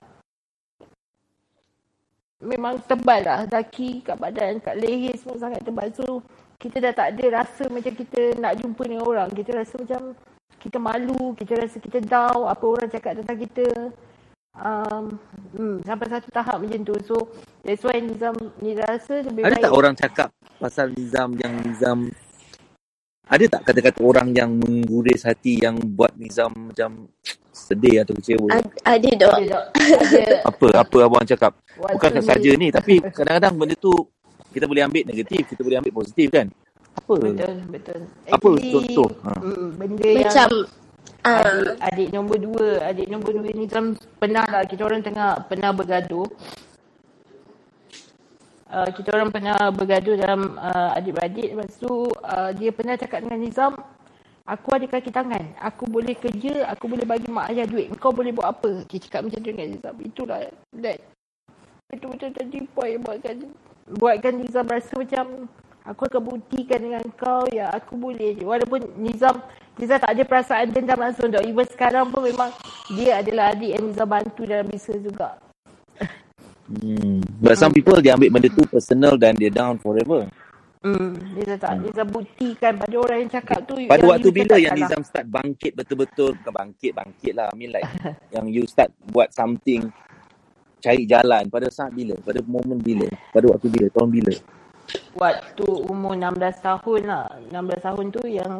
memang tebal lah daki kat badan kat leher semua sangat tebal. So kita dah tak ada rasa macam kita nak jumpa dengan orang. Kita rasa macam kita malu kita rasa kita down apa orang cakap tentang kita um, hmm, sampai satu tahap macam tu so that's why Nizam Nizam rasa lebih Ada baik tak orang cakap pasal Nizam yang Nizam ada tak kata-kata orang yang mengguris hati yang buat Nizam macam sedih atau kecewa? Ad- Ada dok. ada, ada Apa apa abang cakap? Bukan ni- saja ni tapi kadang-kadang benda tu kita boleh ambil negatif, kita boleh ambil positif kan? Apa? betul betul. Apa contoh? Ha. mm, benda Macam yang ah adik, adik nombor dua adik nombor dua ni Nizam pernah lah kita orang tengah pernah bergaduh. Uh, kita orang pernah bergaduh dalam uh, adik-beradik. Lepas tu uh, dia pernah cakap dengan Nizam aku ada kaki tangan. Aku boleh kerja aku boleh bagi mak ayah duit. Kau boleh buat apa? Dia cakap macam tu dengan Nizam. Itulah that betul-betul tadi point buatkan buatkan Nizam rasa macam aku akan buktikan dengan kau ya aku boleh je. Walaupun Nizam Nizam tak ada perasaan dendam langsung dok even sekarang pun memang dia adalah adik yang Nizam bantu dalam bisnes juga. Hmm. But some people dia ambil benda tu personal dan dia down forever. Hmm, Nizam tak Nizam buktikan pada orang yang cakap tu Pada yang waktu bila yang salah. Nizam start bangkit betul-betul bukan bangkit bangkit lah. I mean like yang you start buat something cari jalan pada saat bila pada momen bila pada waktu bila tahun bila waktu umur 16 tahun lah. 16 tahun tu yang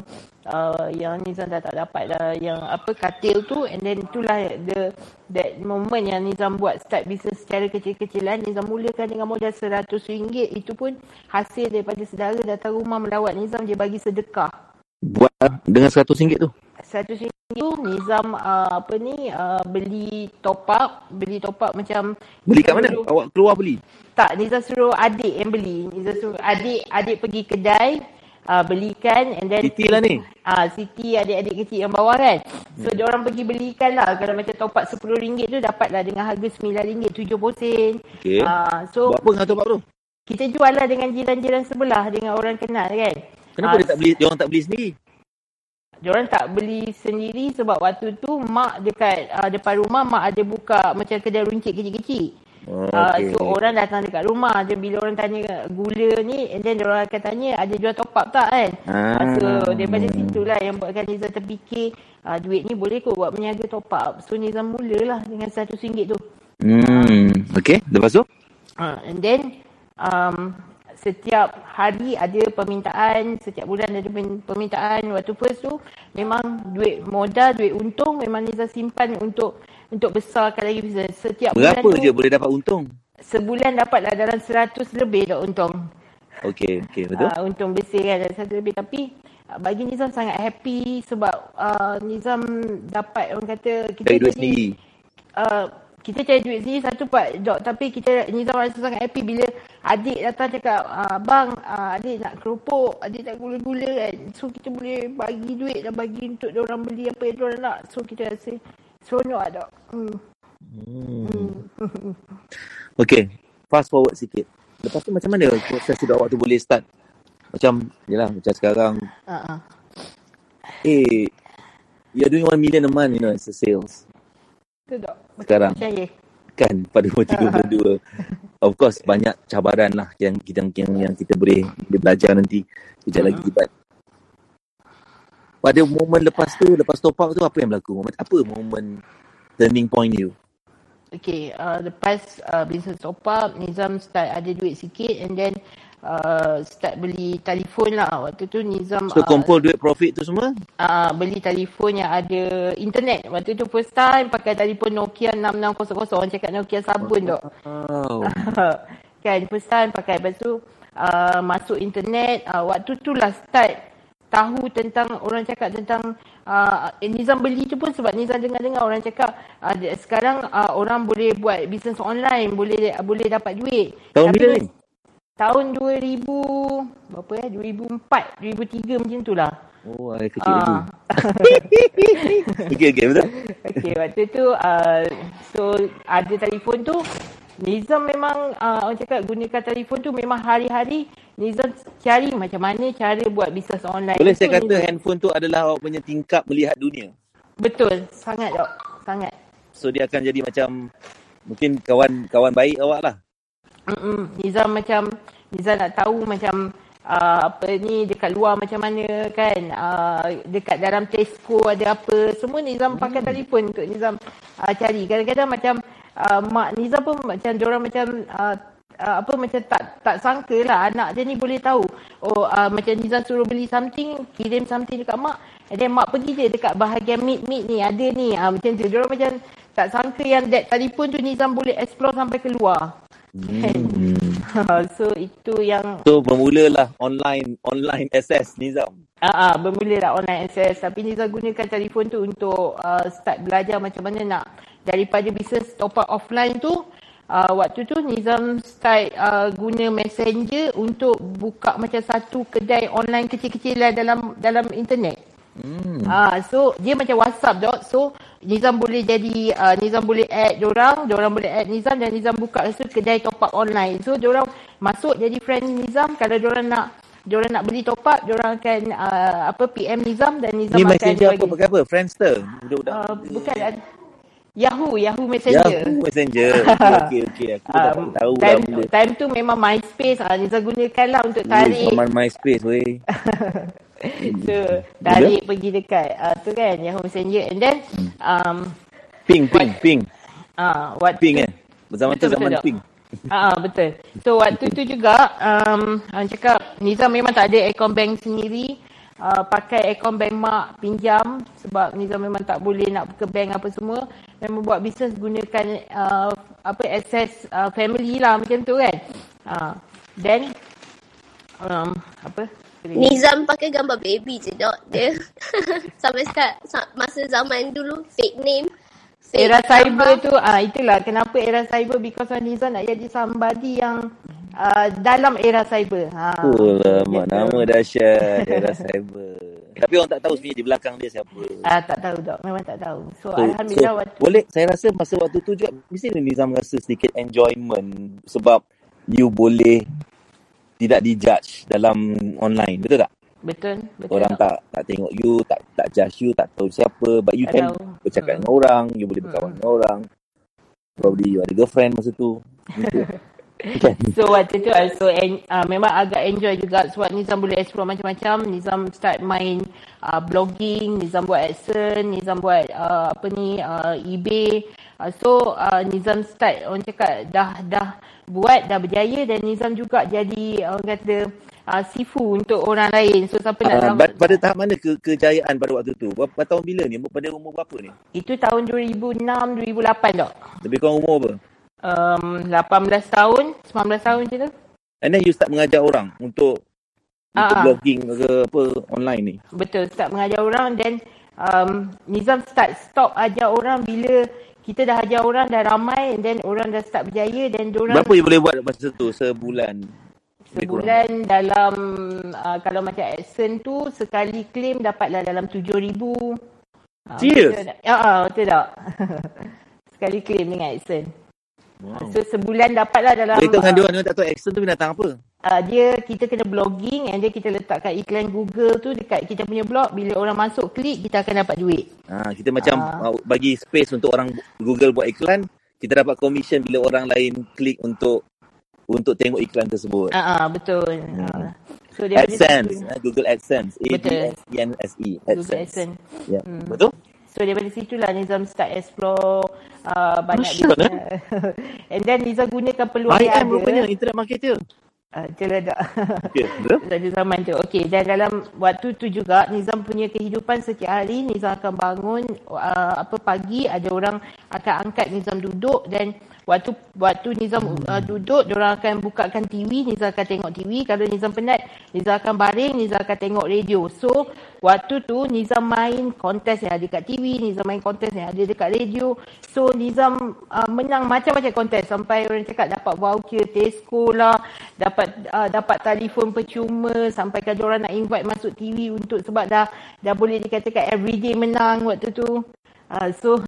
uh, yang Nizam dah tak dapat lah. Yang apa katil tu and then itulah the that moment yang Nizam buat start bisnes secara kecil-kecilan. Nizam mulakan dengan modal RM100 itu pun hasil daripada saudara datang rumah melawat Nizam dia bagi sedekah. Buat dengan RM100 tu RM100 tu Nizam uh, apa ni uh, beli top up beli top up macam beli kat mana Dulu- awak keluar beli tak, Nizam suruh adik yang beli. Nizam suruh adik adik pergi kedai uh, belikan and then Siti lah ni. Ah, Siti adik-adik kecil yang bawah kan. So dia orang pergi belikan lah. Kalau macam top up RM10 tu dapatlah dengan harga RM9 7 sen. okey Ah, so buat apa dengan top up tu kita jual lah dengan jiran-jiran sebelah dengan orang kenal kan. kenapa Ah, dia tak beli dia orang tak beli sendiri Diorang tak beli sendiri sebab waktu tu mak dekat uh, depan rumah mak ada buka macam kedai runcit kecil-kecil. oh, Uh, okey so orang datang dekat rumah je bila orang tanya gula ni and then orang akan tanya ada jual top up tak kan. Ah. Uh, so daripada situlah yang buatkan Nizam terfikir uh, duit ni boleh kot buat berniaga top up. So Nizam mulalah dengan RM100 tu. hmm okey lepas tu Uh, and then um, setiap hari ada permintaan, setiap bulan ada permintaan. Waktu first tu memang duit modal, duit untung memang Nizam simpan untuk untuk besarkan lagi bisnes. Setiap berapa bulan tu, je boleh dapat untung sebulan dapatlah dalam 100 lebih dah untung. okey okey betul Uh, untung bersih kan dalam 100 lebih tapi uh, bagi Nizam sangat happy sebab uh, Nizam dapat orang kata kita cari duit sendiri uh, kita cari duit sendiri satu part job tapi kita Nizam rasa sangat happy bila adik datang cakap uh, bang uh, adik nak keropok adik nak gula-gula kan so kita boleh bagi duit dan bagi untuk orang beli apa yang orang nak so kita rasa seronok lah dok hmm. hmm. okey fast forward sikit lepas tu macam mana proses tu awak tu boleh start Macam, yelah, macam sekarang, Uh-uh. eh, you're doing 1 million a month, you know, as a sales. Betul tak? Sekarang. Percaya. Kan, pada umur 32. of course, banyak cabaran lah yang kita, yang, yang kita boleh, boleh belajar nanti. Kejap lagi. But, pada momen lepas tu, lepas top up tu, apa yang berlaku? Apa momen turning point you? Okay, uh, lepas uh, business top up, Nizam start ada duit sikit and then uh, start beli telefon lah. Waktu tu Nizam So, uh, kumpul duit profit tu semua? uh, beli telefon yang ada internet. Waktu tu first time pakai telefon Nokia 6600. Orang cakap Nokia sabun tu. Oh. kan, first time pakai. Lepas tu uh, masuk internet. Uh, waktu tu lah start tahu tentang orang cakap tentang uh, Nizam beli tu pun sebab Nizam dengar-dengar orang cakap uh, sekarang uh, orang boleh buat bisnes online, boleh boleh dapat duit. Tahun bila ni? Tahun 2000 berapa eh 2004, 2003 macam tu lah. Oh, saya kecil dulu. Ah. Okey, okey, betul? Okey, waktu tu uh, so ada telefon tu Nizam memang uh, orang cakap gunakan telefon tu memang hari-hari Nizam cari macam mana cara buat bisnes online. Boleh saya kata Nizam- handphone tu adalah awak punya tingkap melihat dunia. Betul, sangat dok. Sangat. So dia akan jadi macam mungkin kawan kawan baik awak lah. Mm-mm. Nizam macam Nizam nak tahu macam uh, apa ni dekat luar macam mana kan uh, dekat dalam Tesco ada apa. Semua Nizam pakai telefon untuk Nizam uh, cari. Kadang-kadang macam uh, mak Nizam pun macam diorang macam uh, uh, apa macam tak tak sangka lah anak dia ni boleh tahu. Oh uh, macam Nizam suruh beli something kirim something dekat mak. And then mak pergi je dekat bahagian meat meat ni ada ni. Uh, macam tu. Diorang macam tak sangka yang that telefon tu Nizam boleh explore sampai keluar Hmm. so itu yang So bermulalah online online SS Nizam. ah uh, bermula lah online access tapi Nizam gunakan telefon tu untuk uh, start belajar macam mana nak daripada bisnes top up offline tu uh, waktu tu Nizam start uh, guna messenger untuk buka macam satu kedai online kecil-kecilan dalam dalam internet. Hmm. Ah, so dia macam WhatsApp dok. So Nizam boleh jadi uh, Nizam boleh add diorang, diorang boleh add Nizam dan Nizam buka rasa kedai top up online. So diorang masuk jadi friend Nizam kalau diorang nak diorang nak beli top up, diorang akan uh, apa PM Nizam dan Nizam Ni akan messenger apa bagi. pakai apa? Friendster. Budak-budak. Uh, bukan uh, Yahoo, Yahoo Messenger. Yahoo Messenger. Okey okey okey. Aku dah Um, tahu dah time, mula. time tu memang MySpace ah Nizam gunakan lah untuk tarik Zaman MySpace weh. so tarik pergi dekat uh, tu kan Yahoo Messenger and then um Ping ping ping. ah waktu Ping eh. Zaman tu zaman betul, ping. Ah betul. So waktu tu juga um orang cakap Nizam memang tak ada akaun bank sendiri. Uh, pakai akaun bank mak pinjam sebab Nizam memang tak boleh nak ke bank apa semua. Memang buat bisnes gunakan uh, apa access uh, family lah macam tu kan. Uh, then um, apa? Nizam pakai gambar baby je dok dia. Sampai sa- masa zaman dulu fake name. Fake Era cyber tu ah itulah kenapa era cyber because Nizam nak jadi somebody yang uh, dalam era cyber. Ha. Oh lah, mak Gitu. nama dahsyat era cyber. Tapi orang tak tahu sebenarnya di belakang dia siapa. Ah tak tahu dok, memang tak tahu. So, So, alhamdulillah so waktu boleh saya rasa masa waktu tu juga mesti Nizam rasa sedikit enjoyment sebab you boleh tidak dijudge dalam online betul tak? betul betul. Orang tak tak tengok you, tak tak judge you, tak tahu siapa, but you Tak can bercakap Hmm. dengan orang, you boleh berkawan dengan orang. Probably you ada girlfriend masa tu. Gitu. So waktu tu also en, uh, memang agak enjoy juga sebab Nizam boleh explore macam-macam. Nizam start main uh, blogging, Nizam buat AdSense, Nizam buat uh, apa ni uh, eBay. Uh, so uh, Nizam start orang cakap dah dah buat dah berjaya dan Nizam juga jadi orang kata uh, sifu untuk orang lain. So siapa nak Uh, uh, pada, pada tahap mana ke, kejayaan pada waktu tu? Berapa tahun bila ni? Pada umur berapa ni? itu tahun 2006 2008 tak? Lebih kurang umur apa? Um, 18 tahun, 19 tahun macam tu. And then you start mengajar orang untuk untuk Ah, ah. blogging ke apa online ni. Betul, start mengajar orang dan um, Nizam start stop ajar orang bila kita dah ajar orang dah ramai and then orang dah start berjaya dan orang Berapa you boleh buat masa tu? Sebulan? Lebih kurang. sebulan dalam uh, kalau macam AdSense tu sekali claim dapatlah dalam 7000. Uh, Serious? betul tak? Ya, uh, betul tak? sekali claim dengan AdSense. Wow. So sebulan dapatlah dalam dengan uh, dia orang tak tahu accent tu binatang apa? uh, dia kita kena blogging and dia kita letakkan iklan Google tu dekat kita punya blog bila orang masuk klik kita akan dapat duit. Ha, kita macam Ah. uh, bagi space untuk orang Google buat iklan, kita dapat commission bila orang lain klik untuk untuk tengok iklan tersebut. Ah uh, betul. Hmm. Uh, so dia AdSense, eh, Google AdSense, A D. S E N S E, Google AdSense. AdSense. Ya, Hmm. betul? So daripada situlah Nizam start explore uh, banyak Masya Allah. business. And then Nizam gunakan peluang I yang am ada. rupanya internet marketer. Uh, celedak. Okay? Pada zaman tu. Okey, dan dalam waktu tu juga Nizam punya kehidupan setiap hari Nizam akan bangun uh, apa pagi ada orang akan angkat Nizam duduk dan waktu waktu Nizam uh, duduk orang akan bukakan TV, Nizam akan tengok TV. Kalau Nizam penat, Nizam akan baring, Nizam akan tengok radio. So, waktu tu Nizam main kontes yang ada dekat TV, Nizam main kontes yang ada dekat radio. So, Nizam uh, menang macam-macam kontes sampai orang cakap dapat voucher Tesco lah, dapat uh, dapat telefon percuma sampai kalau orang nak invite masuk TV untuk sebab dah dah boleh dikatakan everyday menang waktu tu. Uh, so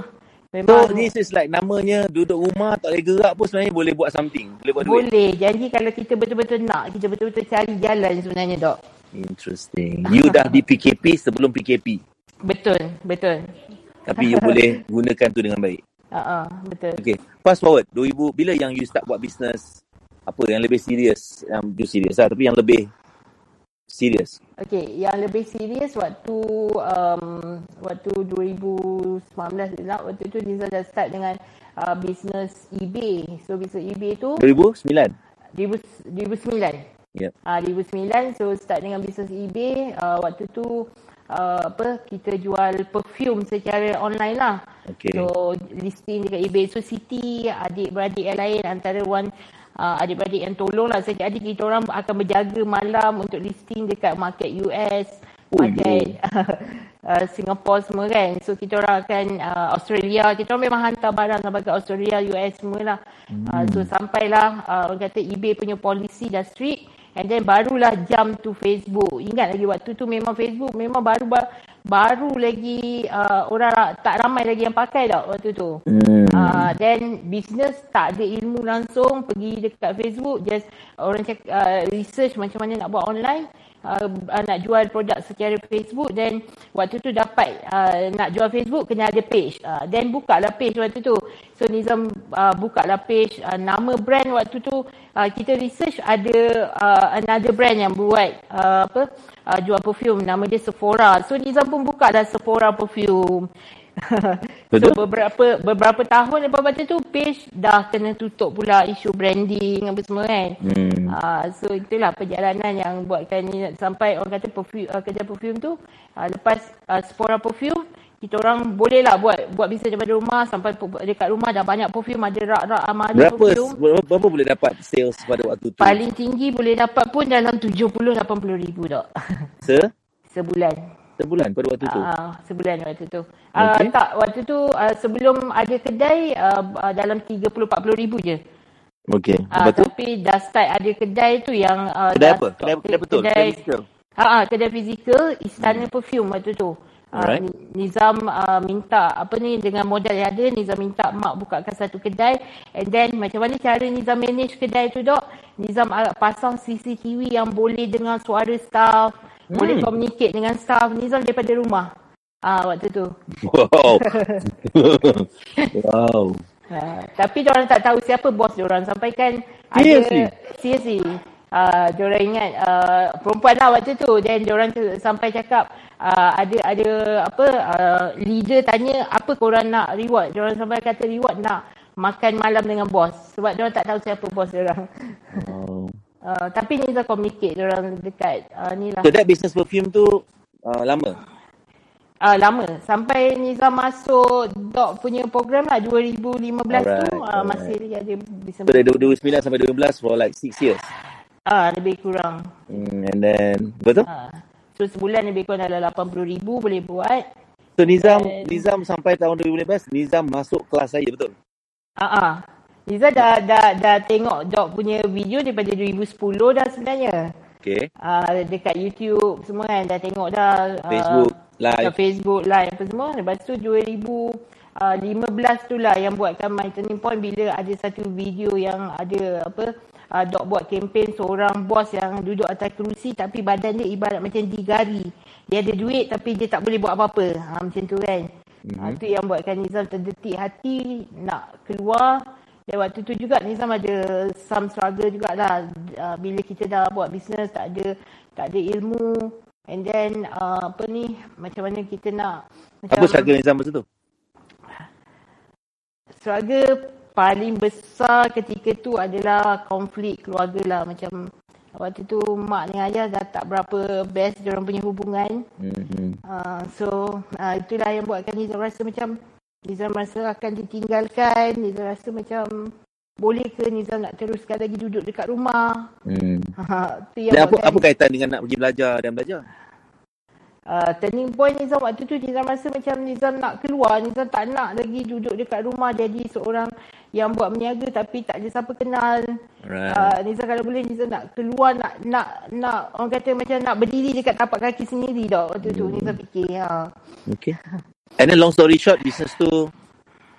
So memang this is like namanya duduk rumah tak boleh gerak pun sebenarnya boleh buat something. Boleh buat duit. boleh. Jadi kalau kita betul-betul nak, kita betul-betul cari jalan sebenarnya, Dok. Interesting. You dah di PKP sebelum PKP. Betul, betul. Tapi you boleh gunakan tu dengan baik. Uh, uh, betul. Okay. Fast forward. 2000, bila yang you start buat business apa yang lebih serius? Yang tu serius lah. Tapi yang lebih serius. Okey, yang lebih serius waktu um, waktu 2019 lah, waktu tu Nizam dah start dengan uh, bisnes eBay. So bisnes eBay tu 2009? 2000, 2009. Ya. Ah uh, 2009 so start dengan bisnes eBay uh, waktu tu uh, apa kita jual perfume secara online lah. Okay. So listing dekat eBay. So Siti adik-beradik yang lain antara one uh, adik-beradik yang tolong lah. Jadi kita orang akan berjaga malam untuk listing dekat market US, Oh, market uh, Singapore semua kan. So kita orang akan uh, Australia, kita orang memang hantar barang sampai ke Australia, US semua lah. Uh, so sampailah uh, orang kata eBay punya policy dah strict and then barulah jump to Facebook. Ingat lagi waktu tu memang Facebook memang baru baru lagi uh, orang ra- tak ramai lagi yang pakai tak waktu tu. Hmm. Uh, then business tak ada ilmu langsung pergi dekat Facebook just orang cakap uh, research macam mana nak buat online uh, uh, nak jual produk secara Facebook then waktu tu dapat uh, nak jual Facebook kena ada page uh, then buka lah page waktu tu so Nizam uh, buka lah page uh, nama brand waktu tu uh, kita research ada uh, another brand yang buat uh, apa uh, jual perfume. Nama dia Sephora. So Nizam pun buka lah Sephora perfume. So beberapa beberapa tahun lepas baca tu page dah kena tutup pula isu branding apa semua kan. Hmm. Uh, so itulah perjalanan yang buatkan ni. Sampai orang kata perfume uh, kerja perfume tu uh, lepas uh, Sephora perfume kita orang boleh lah buat buat bisnes daripada rumah sampai dekat rumah dah banyak perfume ada rak-rak amali Berapa, perfume. berapa berapa boleh dapat sales pada waktu tu? Paling tinggi boleh dapat pun dalam 70-80 ribu tak Se sebulan. sebulan pada waktu tu. Ah, sebulan waktu tu. Ah, Okey. tak, waktu tu ah, sebelum ada kedai ah, ah, dalam 30-40 ribu je. Okey. Lepas tu tapi dah start ada kedai tu yang ah, kedai apa? Kedai, kedai betul. Kedai Kedai, physical. ah, ah, kedai fizikal Istana Perfume waktu tu. Ah. Nizam ah, minta apa ni dengan modal yang ada Nizam minta mak bukakan satu kedai and then macam mana cara Nizam manage kedai tu dok Nizam ah, pasang CCTV yang boleh dengar suara staff Hmm. boleh communicate dengan staff Nizam daripada rumah ah waktu tu Wow. wow. Ha, tapi orang tak tahu siapa bos orang sampai kan Seriously? ada seriously uh, diorang ingat uh, perempuan lah waktu tu. Dan diorang tu sampai cakap uh, ada ada apa uh, leader tanya apa korang nak reward? Diorang sampai kata reward nak makan malam dengan bos. Sebab diorang tak tahu siapa bos diorang wow. uh, tapi ni dah communicate diorang dekat uh, ni lah. So that business perfume tu uh, lama? uh, lama. Sampai Nizam masuk Dok punya program lah 2015 Alright, tu uh, masih lagi ada bisa So dari 2009 sampai 2012 for like 6 years. Ah, lebih kurang. Hmm, and then, betul? Ah. So sebulan lebih kurang dalam 80 ribu boleh buat. So Nizam And- Nizam sampai tahun 2015 Nizam masuk kelas saya betul? Ah ah. Liza dah dah dah tengok Dok punya video daripada 2010 dah sebenarnya. Okay. Ah dekat YouTube semua kan dah tengok dah ah, Facebook live. dekat Facebook live apa semua. Lepas tu 2000 uh, 15 tu lah yang buatkan my turning point bila ada satu video yang ada apa uh, Dok buat kempen seorang bos yang duduk atas kerusi tapi badan dia ibarat macam digari. Dia ada duit tapi dia tak boleh buat apa-apa. Ha, macam tu kan. Mm-hmm. Ha, tu yang buatkan Nizam terdetik hati nak keluar. Dan waktu tu juga Nizam ada some struggle jugalah. Uh, bila kita dah buat bisnes tak ada tak ada ilmu. And then uh, apa ni macam mana kita nak macam Apa struggle Nizam masa tu? struggle paling besar ketika tu adalah konflik keluarga lah macam waktu tu mak dengan ayah dah tak berapa best dia orang punya hubungan Mm-hmm. uh, so uh, itulah yang buatkan Nizam rasa macam Nizam rasa akan ditinggalkan Nizam rasa macam boleh ke Nizam nak teruskan lagi duduk dekat rumah Hmm. uh, tu yang Dan apa, apa kaitan dengan nak pergi belajar dan belajar? Uh, turning point Nizam waktu tu Nizam rasa macam Nizam nak keluar Nizam tak nak lagi duduk dekat rumah jadi seorang yang buat meniaga tapi tak ada siapa kenal Right. uh, Nizam kalau boleh Nizam nak keluar nak nak nak orang kata macam nak berdiri dekat tapak kaki sendiri dah waktu tu Nizam fikir ha. Okay. And then long story short, business tu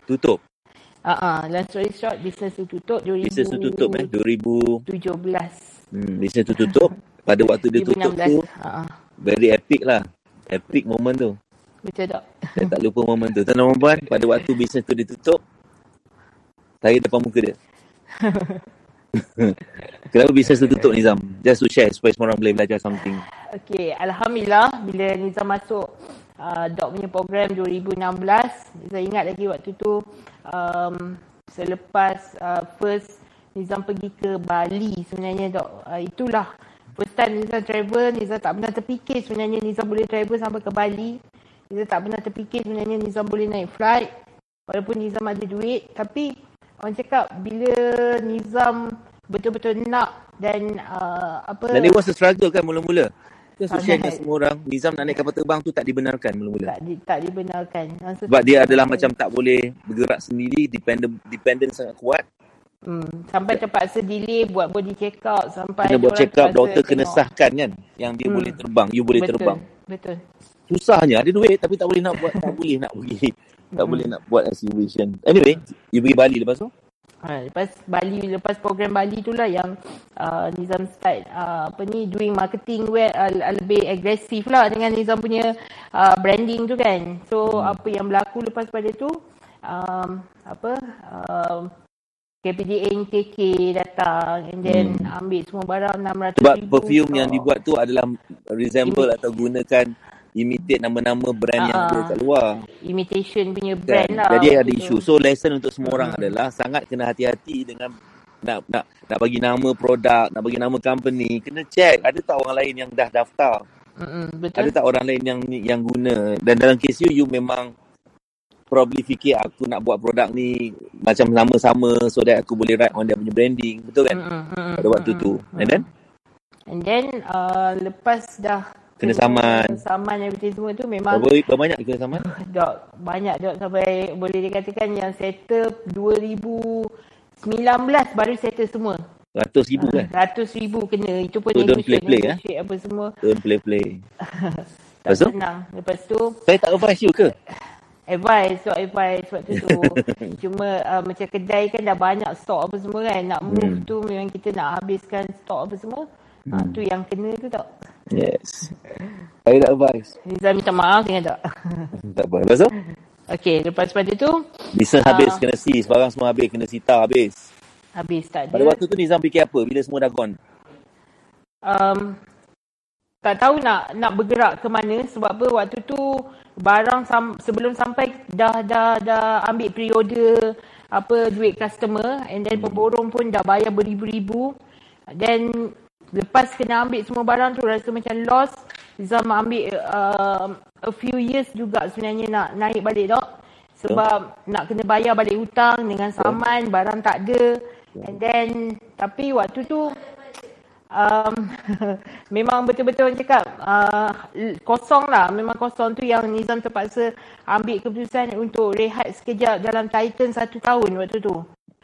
tutup. Uh, uh, long story short business tu tutup 2017 Business tu tutup eh. 2000. 17 Hmm, business tu tutup. Pada waktu dia tutup 2016 tu, uh, uh, very epic lah. Epic moment tu. betul tak Saya tak lupa moment tu. Tuan-tuan dan puan, pada waktu business tu ditutup, saya depan muka dia. Kenapa business tu tutup Nizam? Just to share supaya semua orang boleh belajar something. Okey, Alhamdulillah bila Nizam masuk uh, Dok punya program 2016, saya ingat lagi waktu tu um, selepas uh, first Nizam pergi ke Bali sebenarnya Dok. Uh, itulah first time Nizam travel, Nizam tak pernah terfikir sebenarnya Nizam boleh travel sampai ke Bali. Nizam tak pernah terfikir sebenarnya Nizam boleh naik flight walaupun Nizam ada duit tapi orang cakap bila Nizam betul-betul nak dan uh, apa Dan it was a struggle kan mula-mula. To share dengan semua orang, Nizam nak naik kapal terbang tu tak dibenarkan mula-mula. tak, di, tak dibenarkan. Masa Sebab dia adalah macam tak boleh bergerak sendiri, dependent dependent sangat kuat. Hmm, sampai terpaksa delay buat body check up sampai Kena buat check up, doktor kena tengok. sahkan kan yang dia Hmm. boleh terbang, you boleh betul, terbang. Betul. Susahnya ada duit tapi tak boleh nak buat, tak boleh nak pergi. Tak boleh nak buat exhibition. Anyway, you pergi Bali lepas tu? Ha, lepas Bali lepas program Bali tu lah yang uh, Nizam start uh, apa ni doing marketing where uh, lebih agresif lah dengan Nizam punya uh, branding tu kan. So Hmm. apa yang berlaku lepas pada tu um, apa um, KPDA KK datang and then Hmm. ambil semua barang 600 Sebab ribu perfume yang dibuat tu adalah resemble atau gunakan imitate nama-nama brand yang ada Ah, kat luar. imitation punya brand Kan? lah Jadi ada waktu tu. isu. So lesson untuk semua orang Mm-mm. adalah sangat kena hati-hati dengan nak nak nak bagi nama produk, nak bagi nama company, kena check ada tak orang lain yang dah daftar. Mm-mm, betul. Ada tak orang lain yang yang guna dan dalam kes you you memang probably fikir aku nak buat produk ni macam sama-sama so that aku boleh write on dia punya branding. Betul kan? Mm-mm, Pada waktu tu. mm-mm, And then And then uh, lepas dah kena saman. saman everything semua tu memang Berapa, berapa banyak kena saman? dok banyak dok sampai boleh dikatakan yang settle 2019 baru settle semua. Ratus ribu kan? Ratus ribu kena. Itu pun So, don't negotiate, play-play, eh? negotiate apa semua. Don't play-play. tak Lepas tu? senang. Lepas tu Saya tak advise you ke? advice so advice waktu tu cuma uh, macam kedai kan dah banyak stok apa semua kan nak move Hmm. tu memang kita nak habiskan stok apa semua ha, Hmm. tu yang kena tu tak Yes. Saya tak advise. Nizam minta maaf dengan tak Tak apa. Lepas tu? Okay, lepas pada tu Ah. habis, kena seize. Barang semua habis, kena sita habis. habis tak Pada ada. waktu tu Nizam fikir apa? Bila semua dah gone? Um, tak tahu nak nak bergerak ke mana sebab apa waktu tu barang sam, sebelum sampai dah dah dah ambil periode apa duit customer and then pemborong pun dah bayar beribu-ribu. Then lepas kena ambil semua barang tu rasa macam loss Zam ambil uh, a few years juga sebenarnya nak naik balik tak sebab nak kena bayar balik hutang dengan saman barang tak ada. And then tapi waktu tu um, memang betul-betul orang cakap uh, kosong lah memang kosong tu yang Nizam terpaksa ambil keputusan untuk rehat sekejap dalam Titan satu tahun waktu tu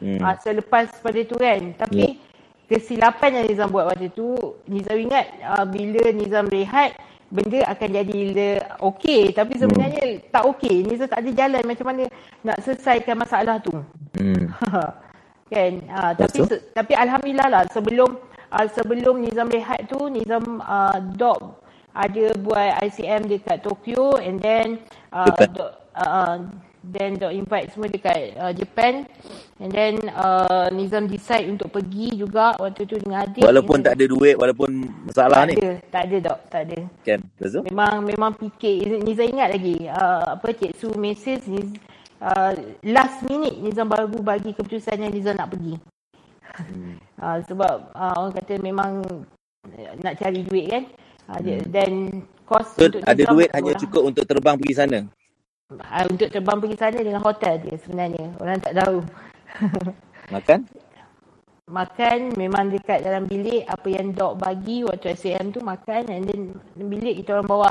Hmm. uh, selepas pada tu kan tapi Ya. kesilapan yang Nizam buat waktu tu Nizam ingat uh, bila Nizam rehat benda akan jadi le- okey tapi sebenarnya hmm. tak okey Nizam tak ada jalan macam mana nak selesaikan masalah tu Hmm. kan uh, tapi se, tapi alhamdulillah lah sebelum uh, sebelum Nizam rehat tu Nizam uh, dog ada buat ICM dekat Tokyo and then uh, dog, uh, then dog invite semua dekat uh, Japan and then uh, Nizam decide untuk pergi juga waktu tu dengan adik Walaupun tak ada duit, walaupun masalah tak ni. ada tak ada dok tak ada Kan? Betul? Memang memang fikir Nizam ingat lagi uh, apa Cik Su mesej Niz, uh, last minute Nizam baru bagi keputusan yang Nizam nak pergi. Hmm. Uh, sebab uh, orang kata memang uh, nak cari duit kan. Uh, Hmm. Dan kos So, untuk ada duit hanya orang- cukup untuk terbang pergi sana. uh, untuk terbang pergi sana dengan hotel dia sebenarnya. Orang tak tahu. Makan? makan memang dekat dalam bilik apa yang dok bagi waktu SAM tu makan and then bilik kita orang bawa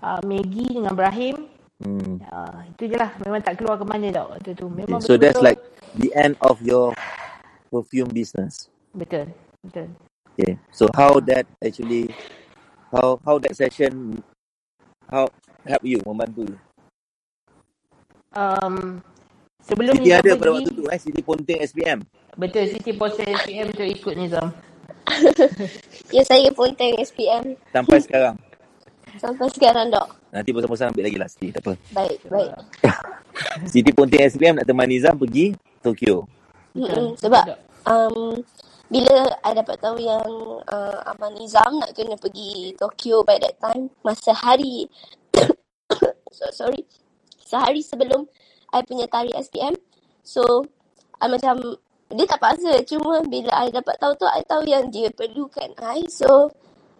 uh, Maggi dengan Brahim Hmm. Uh, itu je lah. Memang tak keluar ke mana tau waktu tu. Memang Okay. So that's like the end of your perfume business. Betul. Betul. Okay. So how that actually, how how that session, how help you membantu you? Um, sebelum Siti ada pada waktu tu eh, Siti Ponting SPM. betul Siti post SPM tu ikut Nizam. Ya saya pun tank SPM Sampai sekarang. sampai sekarang dok. Nanti bosan-bosan ambil lagi lah Siti, tak apa. Baik, baik. Siti Ponting SPM nak teman Nizam pergi Tokyo. Mm-mm. Sebab um, bila I dapat tahu yang uh, Abang Nizam nak kena pergi Tokyo by that time, masa hari so, sorry, sehari sebelum I punya tarik SPM. So, I macam, dia tak paksa. Cuma bila I dapat tahu tu, I tahu yang dia perlukan I. So,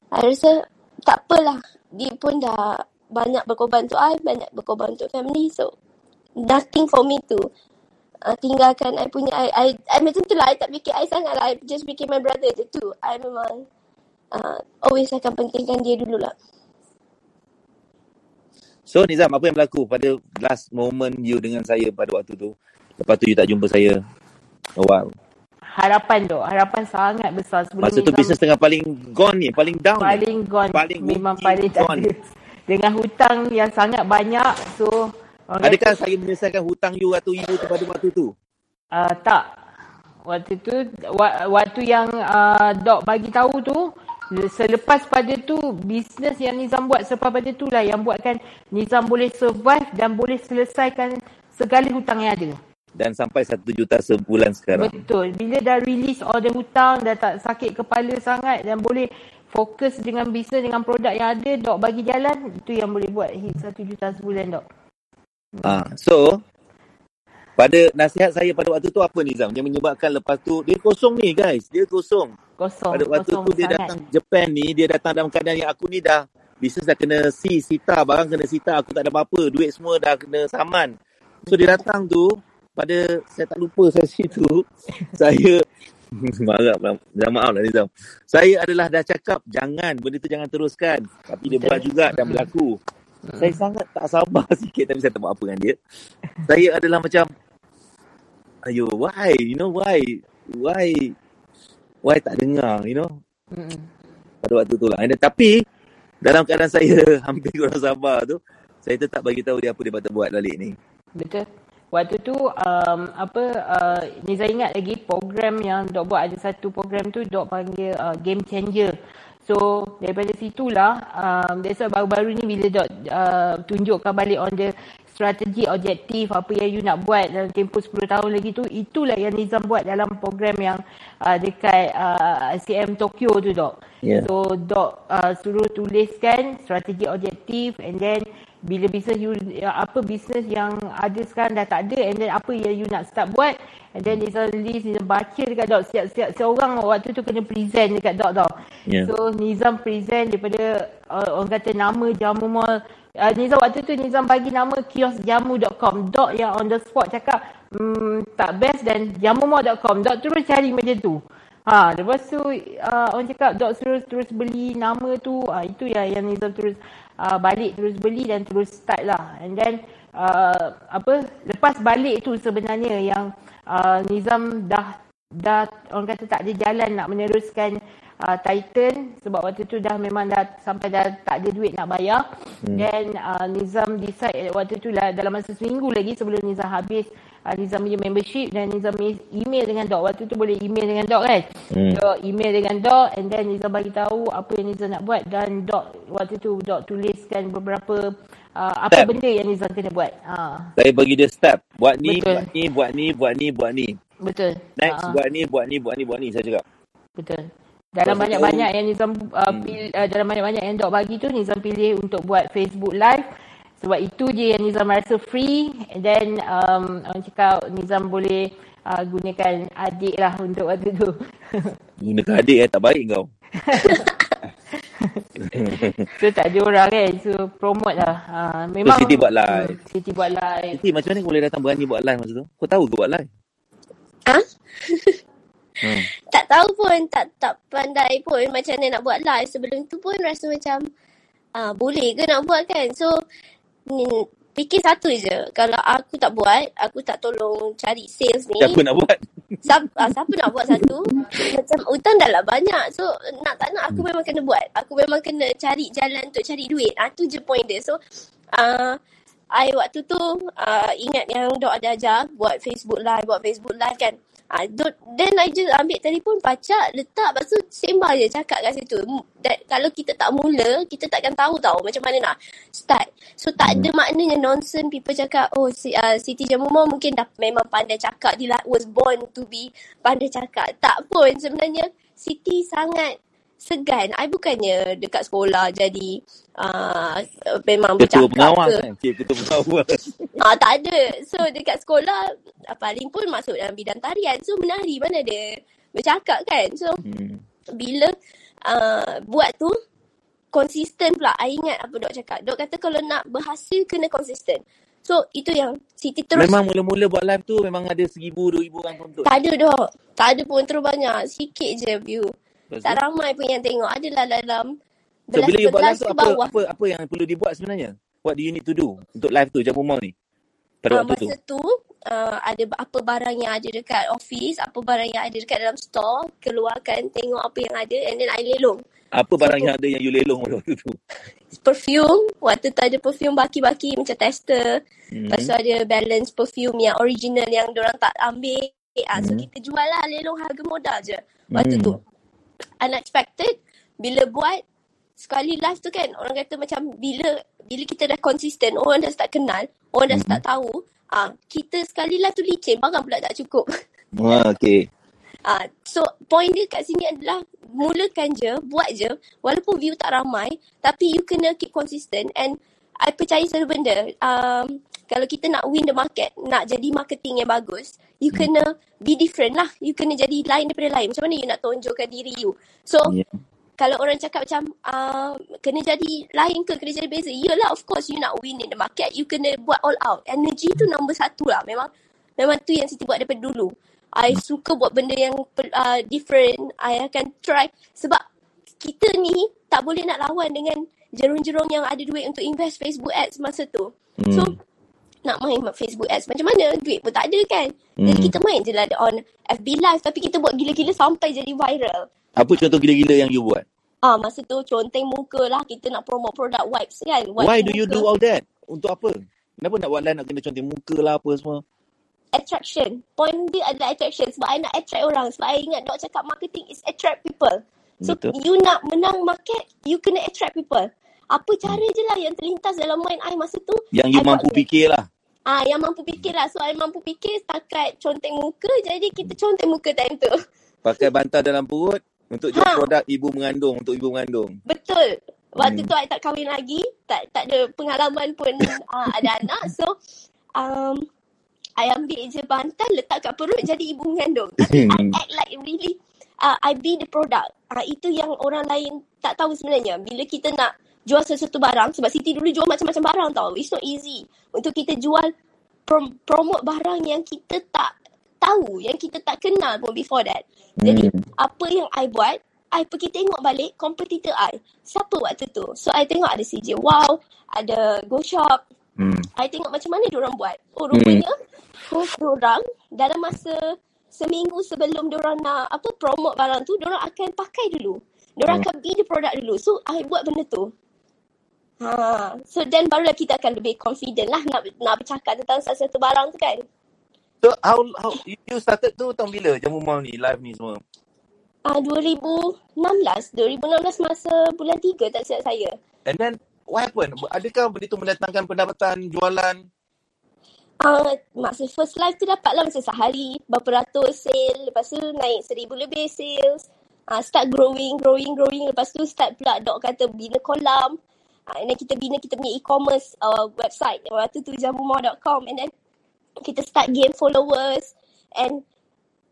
I rasa tak apalah. Dia pun dah banyak berkorban untuk I, banyak berkorban untuk family. So, nothing for me to uh, tinggalkan I punya I, I, I macam tu lah I tak fikir I sangat lah I just fikir my brother je tu I memang uh, always akan pentingkan dia dulu lah So Nizam, apa yang berlaku pada last moment you dengan saya pada waktu tu? Lepas tu you tak jumpa saya. Oh, wow. Harapan tu, harapan sangat besar sebelum Masa tu Nizam bisnes tengah paling gone ni, paling down ni. paling gone. Paling memang paling tak gone. ada. Dengan hutang yang sangat banyak so orang Adakah saya menyelesaikan hutang you atau ibu tu pada waktu tu? uh, tak waktu tu wa- waktu yang uh, dok bagi tahu tu selepas pada tu bisnes yang Nizam buat selepas pada tu lah yang buatkan Nizam boleh survive dan boleh selesaikan segala hutang yang ada. Dan sampai satu juta sebulan sekarang. Betul. Bila dah release order hutang, dah tak sakit kepala sangat dan boleh fokus dengan bisnes dengan produk yang ada, dok bagi jalan, itu yang boleh buat hit satu juta sebulan dok. Ah, so pada nasihat saya pada waktu tu apa Nizam yang menyebabkan lepas tu dia kosong ni guys, dia kosong. Kosong, Pada waktu kosong tu dia sangat. datang Japan ni, dia datang dalam keadaan yang aku ni dah bisnes dah kena si sita, barang kena sita, aku tak ada apa-apa, duit semua dah kena saman. So dia datang tu pada saya tak lupa sesi tu saya marah minta maaf lah Nizam. Saya adalah dah cakap jangan benda tu jangan teruskan. Tapi dia buat juga dan berlaku. Saya sangat tak sabar sikit tapi saya tak buat apa dengan dia. Saya adalah macam ayo why you know why why why tak dengar you know Mm-mm. pada waktu tu lah. And tapi dalam keadaan saya hampir kurang sabar tu saya tetap bagi tahu dia apa dia patut buat balik ni. Betul. Waktu tu um, apa uh, Niza ingat lagi program yang Dok buat ada satu program tu Dok panggil uh, game changer. So daripada situlah um, that's why baru-baru ni bila Dok uh, tunjukkan balik on the strategi objektif apa yang you nak buat dalam tempoh 10 tahun lagi tu itulah yang Nizam buat dalam program yang uh, dekat uh, ICM Tokyo tu Dok. Yeah. So Dok uh, suruh tuliskan strategi objektif and then bila bisnes you apa bisnes yang ada sekarang dah tak ada and then apa yang you nak start buat and then Nizam list Nizam baca dekat Dok siap-siap seorang waktu tu kena present dekat Dok tau. Yeah. So Nizam present daripada uh, orang kata nama jamu mall. Uh, Nizam waktu tu Nizam bagi nama kiosjamu.com Dok yang on the spot cakap hmm, tak best dan jamumall.com Dok terus cari macam tu. Ha, lepas tu uh, orang cakap Dok terus terus beli nama tu. Uh, itu yang yang Nizam terus uh, balik terus beli dan terus start lah and then uh, apa lepas balik tu sebenarnya yang uh, Nizam dah dah orang kata tak ada jalan nak meneruskan uh, Titan sebab waktu tu dah memang dah sampai dah tak ada duit nak bayar. Hmm. Then uh, Nizam decide waktu tu lah dalam masa seminggu lagi sebelum Nizam habis uh, Nizam punya membership dan Nizam email dengan Dok. Waktu tu boleh email dengan Dok kan. Hmm. Dok email dengan Dok and then Nizam bagi tahu apa yang Nizam nak buat dan Dok waktu tu Dok tuliskan beberapa uh, apa benda yang Nizam kena buat. Ha. Saya bagi dia step. Buat ni, Betul. buat ni, buat ni, buat ni, buat ni. Betul. Next, Ha. buat ni, buat ni, buat ni, buat ni. Saya cakap. Betul. Dalam banyak-banyak yang Nizam uh, Hmm. pilih, uh, dalam banyak-banyak yang Dok bagi tu Nizam pilih untuk buat Facebook live sebab itu je yang Nizam rasa free and then um, orang cakap Nizam boleh uh, gunakan adik lah untuk waktu tu. Gunakan adik eh, tak baik kau. so tak ada orang kan so promote lah. Uh, So, memang Siti buat live. Hmm, Siti buat live. Siti, macam mana kau boleh datang berani buat live masa tu? Kau tahu ke buat live? Ha? Hmm. Tak tahu pun, tak tak pandai pun macam mana nak buat live. Sebelum tu pun rasa macam uh, boleh ke nak buat kan. So, fikir satu je. Kalau aku tak buat, aku tak tolong cari sales ni. Siapa nak buat? Siapa, uh, siapa nak buat satu? Macam hutang dah lah banyak. So, nak tak nak aku memang kena buat. Aku memang kena cari jalan untuk cari duit. Ah tu je point dia. So, uh, I waktu tu uh, ingat yang Dok ada ajar buat Facebook live, buat Facebook live kan. Ah, uh, then I just ambil telefon pacak, letak, lepas tu sembang je cakap kat situ. That, kalau kita tak mula, kita takkan tahu tau macam mana nak start. So tak ada maknanya nonsense people cakap, oh si, uh, Siti Jamumah mungkin dah memang pandai cakap, dia like, was born to be pandai cakap. Tak pun sebenarnya Siti sangat segan. I bukannya dekat sekolah jadi uh, memang Ketua bercakap pengawas ke. kan? Cik, ketua pengawas. Ah, tak ada. So dekat sekolah ah, paling pun masuk dalam bidang tarian. So menari mana ada bercakap kan. So Hmm. bila uh, buat tu konsisten pula. I ingat apa Dok cakap. Dok kata kalau nak berhasil kena konsisten. So itu yang Siti terus Memang mula-mula buat live tu memang ada seribu, dua ribu orang tonton. tak ada Dok. Tak ada pun terus banyak. Sikit je view. Lepas Tak tu? ramai pun yang tengok. Adalah dalam So, bila you buat live belas tu apa, bawah. apa apa yang perlu dibuat sebenarnya? What do you need to do untuk live tu, Jamu Mau ni? Pada Uh, waktu tu. masa tu uh, ada apa barang yang ada dekat office, apa barang yang ada dekat dalam store, keluarkan tengok apa yang ada and then I lelong. Apa barang yang ada yang you lelong pada waktu tu? Perfume, waktu tu ada perfume baki-baki macam tester. Hmm. Lepas tu ada balance perfume yang original yang orang tak ambil. Ah, So Hmm. kita jual lah lelong harga modal je. Waktu Hmm. tu. Unexpected, bila buat sekali live tu kan orang kata macam bila bila kita dah konsisten orang dah start kenal orang dah start tahu ah kita sekali live tu licin barang pula tak cukup Wah, okay. ah so point dia kat sini adalah mulakan je buat je walaupun view tak ramai tapi you kena keep consistent and I percaya satu benda. Um, kalau kita nak win the market nak jadi marketing yang bagus you kena be different lah. You kena jadi lain daripada lain. Macam mana you nak tonjolkan diri you? So Yeah. kalau orang cakap macam uh, kena jadi lain ke kena jadi beza? Yelah of course you nak win in the market. You kena buat all out. Energy tu number satu lah. Memang memang tu yang Siti buat daripada dulu. I suka buat benda yang uh, different. I akan try. Sebab kita ni tak boleh nak lawan dengan jerung-jerung yang ada duit untuk invest Facebook ads masa tu Hmm. so nak main Facebook ads macam mana duit pun tak ada kan jadi Hmm. kita main je lah on FB live tapi kita buat gila-gila sampai jadi viral Apa contoh gila-gila yang you buat? Ah, masa tu conteng muka lah kita nak promote produk wipes kan. Wipes Why do you muka. do all that? Untuk apa? Kenapa nak buat live nak kena conteng muka lah apa semua? Attraction. Point dia adalah attraction. Sebab I nak attract orang. Sebab I ingat Dok cakap marketing is attract people. So Betul. you nak menang market, you kena attract people. Apa cara je lah yang terlintas dalam mind I masa tu. Yang you I mampu buat fikir lah. Ah, yang mampu fikir lah. So I mampu fikir setakat conteng muka. Jadi kita conteng muka time tu. Pakai bantal dalam perut untuk jual Ha. produk ibu mengandung untuk ibu mengandung. Betul. Waktu Hmm. tu I tak kahwin lagi, tak tak ada pengalaman pun uh, ada anak. So um I ambil je bantal letak kat perut jadi ibu mengandung. Tapi I act like really uh, I be the product. Uh, itu yang orang lain tak tahu sebenarnya. Bila kita nak jual sesuatu barang sebab Siti dulu jual macam-macam barang tau. It's not easy untuk kita jual prom- promote barang yang kita tak tahu, yang kita tak kenal pun before that. Jadi Hmm. apa yang I buat, I pergi tengok balik kompetitor I. Siapa waktu tu? So I tengok ada CJ Wow, ada Go Shop. Hmm. I tengok macam mana diorang buat. Oh Hmm. rupanya post diorang dalam masa seminggu sebelum diorang nak apa promote barang tu, diorang akan pakai dulu. Diorang Hmm. akan be the product dulu. So, I buat benda tu. Ha. So, then barulah kita akan lebih confident lah nak, nak bercakap tentang satu barang tu kan. So how how you started tu tahun bila Jamu Mall ni live ni semua? Ah, 2016. 2016 masa bulan 3 tak silap saya. And then what happened? Adakah benda tu mendatangkan pendapatan jualan? Uh, masa first live tu dapat lah masa sehari berapa ratus sale. Lepas tu naik seribu lebih sales. Uh, start growing, growing, growing. Lepas tu start pula dok kata bina kolam. Uh, and then kita bina kita punya e-commerce uh, website. Waktu tu jamumall.com. And then kita start gain followers. And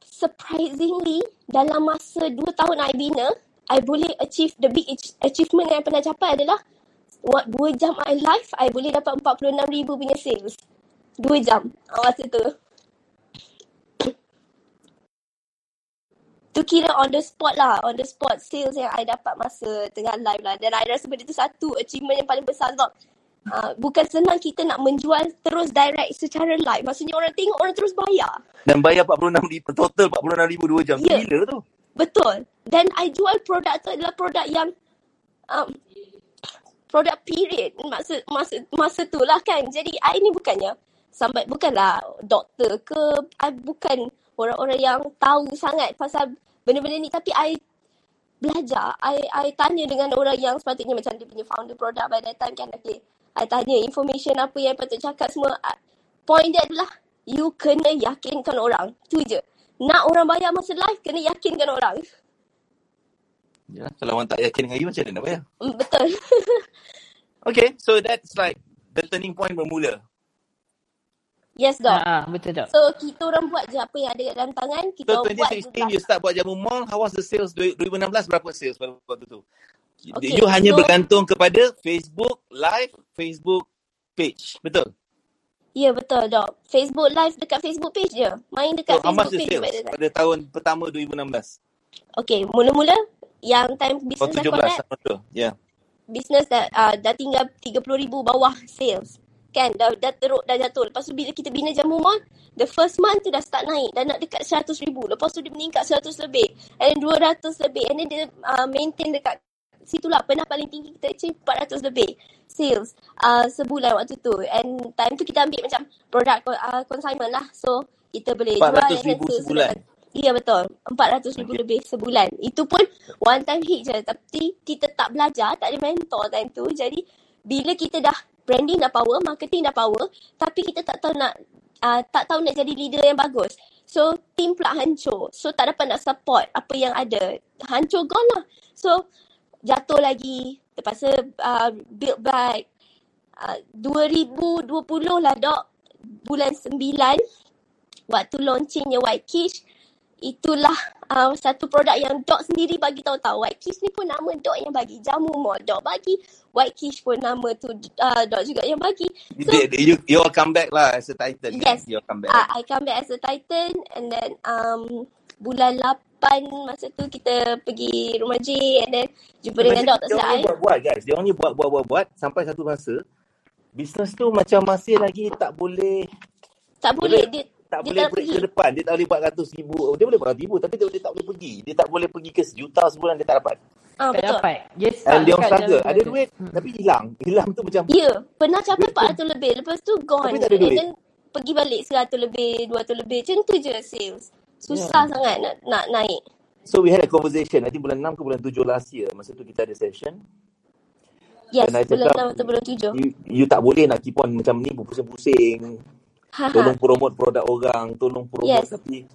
surprisingly dalam masa 2 tahun I bina, I boleh achieve the big ach- achievement yang I pernah capai adalah buat 2 jam I live, I boleh dapat 46,000 punya sales. 2 jam uh, masa tu. Tu kira on the spot lah. On the spot sales yang I dapat masa tengah live lah. Dan I rasa benda tu satu achievement yang paling besar sebab uh, bukan senang kita nak menjual terus direct secara live. Maksudnya orang tengok, orang terus bayar. Dan bayar 46 ribu, total 46 ribu 2 jam. Ya. Gila tu. Betul. Dan I jual produk tu adalah produk yang um, produk period masa masa masa tu lah kan. Jadi I ni bukannya sampai bukanlah doktor ke I bukan orang-orang yang tahu sangat pasal benda-benda ni tapi I belajar. I I tanya dengan orang yang sepatutnya macam dia punya founder produk by that time kan okay. I tanya information apa yang patut cakap semua. I- Point dia adalah you kena yakinkan orang. Tu je. Nak orang bayar masa live kena yakinkan orang. Ya, kalau orang tak yakin dengan you macam mana nak bayar? Mm, Betul. Okay, so that's like the turning point bermula. Yes, dok. Ha, betul dok. So, kita orang buat je apa yang ada kat dalam tangan. Kita So orang buat je 2016 you start buat Jamu Mall, how was the sales? 2016 berapa sales pada waktu tu? Okay, you hanya so- bergantung kepada Facebook live, Facebook page. Betul? Ya, betul, dok. Facebook live dekat Facebook page je. Main dekat So how much Facebook the page. sales pada- pada tahun pertama 2016? Okay, mula-mula yang time Oh, business dah 17 collab, tahun tu. Ya. business dah, uh, dah tinggal 30,000 bawah sales. Kan, dah, dah teruk, dah jatuh. Lepas tu bila kita bina jamu mall, the first month tu dah start naik. Dah nak dekat 100,000. Lepas tu dia meningkat 100 lebih. And then 200 lebih. And then dia uh, maintain dekat situlah. Pernah paling tinggi kita achieve 400 lebih sales uh, sebulan waktu tu. And time tu kita ambil macam produk uh, consignment lah. So, kita boleh jual. 400,000 and then sales sebulan? Ya betul. 400 ribu Okay. lebih sebulan. Itu pun one time hit je. Tapi kita tak belajar, tak ada mentor time tu. Jadi bila kita dah branding dah power, marketing dah power, tapi kita tak tahu nak uh, tak tahu nak jadi leader yang bagus. So team pula hancur. So tak dapat nak support apa yang ada. Hancur gone lah. So jatuh lagi. Terpaksa uh, build back. Uh, 2020 lah dok. Bulan 9 waktu launchingnya White Kish itulah uh, satu produk yang Dok sendiri bagi tahu tahu White Kish ni pun nama Dok yang bagi. Jamu mall Dok bagi. White Kish pun nama tu uh, Dok juga yang bagi. So you, you all come back lah as a titan. yes. You all come back. uh, I come back as a Titan and then um, bulan 8 masa tu kita pergi rumah J and then jumpa dengan Dok tak Dia buat-buat guys. Dia orang ni buat-buat-buat-buat sampai satu masa bisnes tu macam masih lagi tak boleh tak boleh. Dia tak dia boleh pergi ke depan. Dia tak boleh buat ratus ribu. Oh, Dia boleh buat ratus ribu tapi dia, dia tak boleh pergi. Dia tak boleh pergi ke sejuta sebulan dia tak dapat. ah, Tak betul dapat. Dia And dia orang struggle. Ada duit tapi hilang. Hilang tu macam Ya, pernah capai duit tu 400 lebih. Lepas tu gone. tapi tak ada And duit. then pergi balik 100 lebih, 200 lebih. Macam tu je sales. Susah Yeah. sangat nak nak naik. So we had a conversation. I think bulan 6 ke bulan 7 last year. Masa tu kita ada session. Yes, Dan bulan cakap 6 atau bulan 7. you, you tak boleh nak keep on macam ni berpusing-pusing. Haha. Tolong promote produk orang. Tolong promote Yes. tapi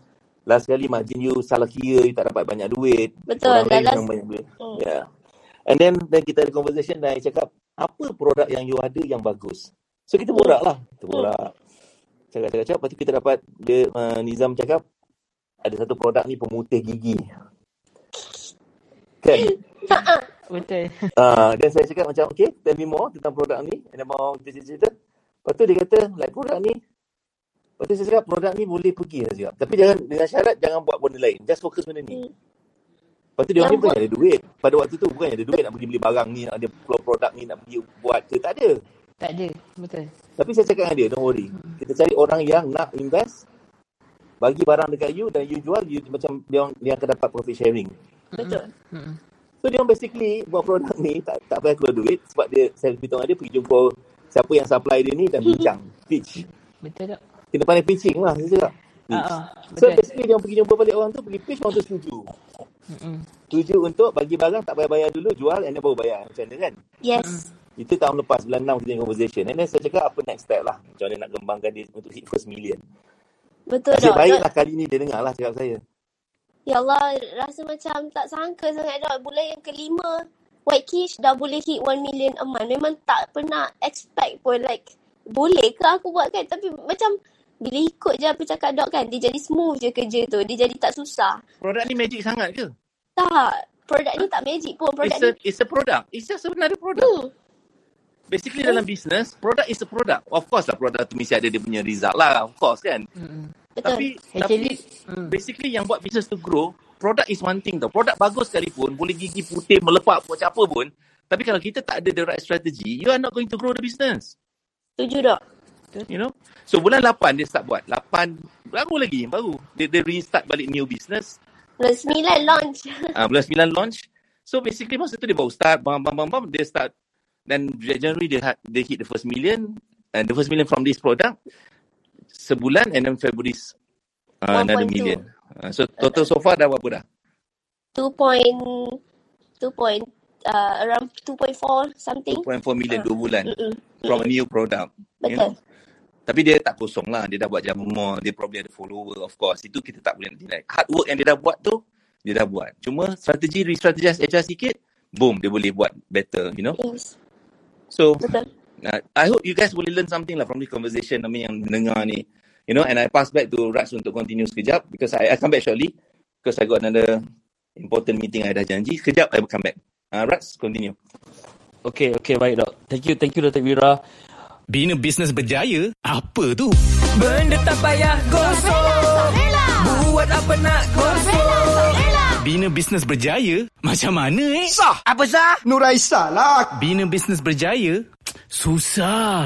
last kali margin you salah kira. You tak dapat banyak duit. Betul. Orang Dan lain last, yang banyak duit. hmm. Yeah. And then, then kita ada conversation dan I cakap apa produk yang you ada yang bagus. So kita Hmm. borak lah. Kita Hmm. borak. Cakap-cakap. Lepas tu kita dapat dia, uh, Nizam cakap ada satu produk ni pemutih gigi. Kan? Betul. Uh, dan saya cakap macam, okay, tell me more tentang produk ni. And then mau kita cerita. Lepas tu dia kata, like produk ni, lepas tu saya cakap, produk ni boleh pergi. Saya cakap. Tapi jangan, dengan syarat jangan buat benda lain. Just fokus benda ni. Hmm. Lepas tu dia orang Yang ni bukan ada duit. Pada waktu tu bukan ada duit nak pergi beli barang ni, nak ada keluar produk ni, nak pergi buat ke. Tak ada. Tak ada. Betul. Tapi saya cakap dengan dia, don't worry. Kita cari orang yang nak invest, bagi barang dekat you dan you jual, you macam dia orang, dia akan dapat profit sharing. Betul. Mm-mm. So So dia orang basically buat produk ni tak tak payah keluar duit sebab dia saya beritahu dia pergi jumpa siapa yang supply dia ni dan bincang pitch. Betul tak? Kita pandai pitching lah saya cakap. Ah, So betul. basically dia pergi jumpa balik orang tu pergi pitch orang tu setuju. Mm-mm. Setuju untuk bagi barang tak payah bayar dulu jual and then baru bayar macam mana kan. Yes. Itu tahun lepas bulan 6 kita conversation. And then saya cakap apa next step lah. Macam mana nak kembangkan dia untuk hit first million. Betul Nasib tak? baiklah kali ni dia dengar lah cakap saya. Ya Allah, rasa macam tak sangka sangat dah. Bulan yang kelima, White Kish dah boleh hit 1 million a month. Memang tak pernah expect pun like, boleh ke aku buat kan? Tapi macam, bila ikut je apa cakap dok kan, dia jadi smooth je kerja tu. Dia jadi tak susah. Produk ni magic sangat ke? Tak. Produk ni tak magic pun. Produk It's a, ni... it's a product. It's just another product. Hmm. Basically dalam business, product is a product. Of course lah product tu mesti ada dia punya result lah. Of course kan. Betul. Tapi, Actually, tapi mm. basically yang buat business tu grow, product is one thing tau. Produk bagus sekalipun, boleh gigi putih, melepak, buat apa pun. Tapi kalau kita tak ada the right strategy, you are not going to grow the business. Setuju dok. You know? So bulan 8 dia start buat. 8, baru lagi, baru. Dia, dia restart balik new business. Bulan 9 launch. Uh, bulan 9 launch. So basically masa tu dia baru start, bam, bam, bam, bam, dia start. Dan January dia, ha- dia hit the first million. And the first million from this product. Sebulan and then February uh, another 1.2. million. Uh, so total so far dah berapa dah? 2 point... 2 point... Uh, around 2.4 something. 2.4 million dua bulan. Mm-mm. From a new product. You Betul. know? Tapi dia tak kosong lah. Dia dah buat jamu more. Dia probably ada follower of course. Itu kita tak boleh nak deny. Hard work yang dia dah buat tu, dia dah buat. Cuma strategi, re-strategize HR sikit, boom, dia boleh buat better, you know. Yes. So, Betul. uh, I hope you guys boleh learn something lah from this conversation mean, yang dengar ni. You know, and I pass back to Rats untuk continue sekejap because I, I come back shortly because I got another important meeting I dah janji. Sekejap, I will come back. Uh, Rats, continue. Okay, okay, baik dok. Thank you, thank you Dr. Wira. Bina bisnes berjaya? Apa tu? Benda tak payah gosok Buat apa nak gosok Bina bisnes berjaya? Macam mana eh? Sah Apa sah? Nuraisa lah. Bina bisnes berjaya? Susah.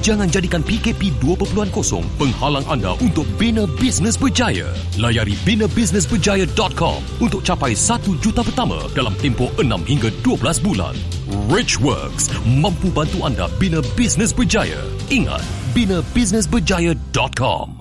Jangan jadikan PKP 2.0 penghalang anda untuk bina bisnes berjaya. Layari binabisnesberjaya.com untuk capai 1 juta pertama dalam tempoh 6 hingga 12 bulan. Richworks mampu bantu anda bina bisnes berjaya. Ingat, binabisnesberjaya.com.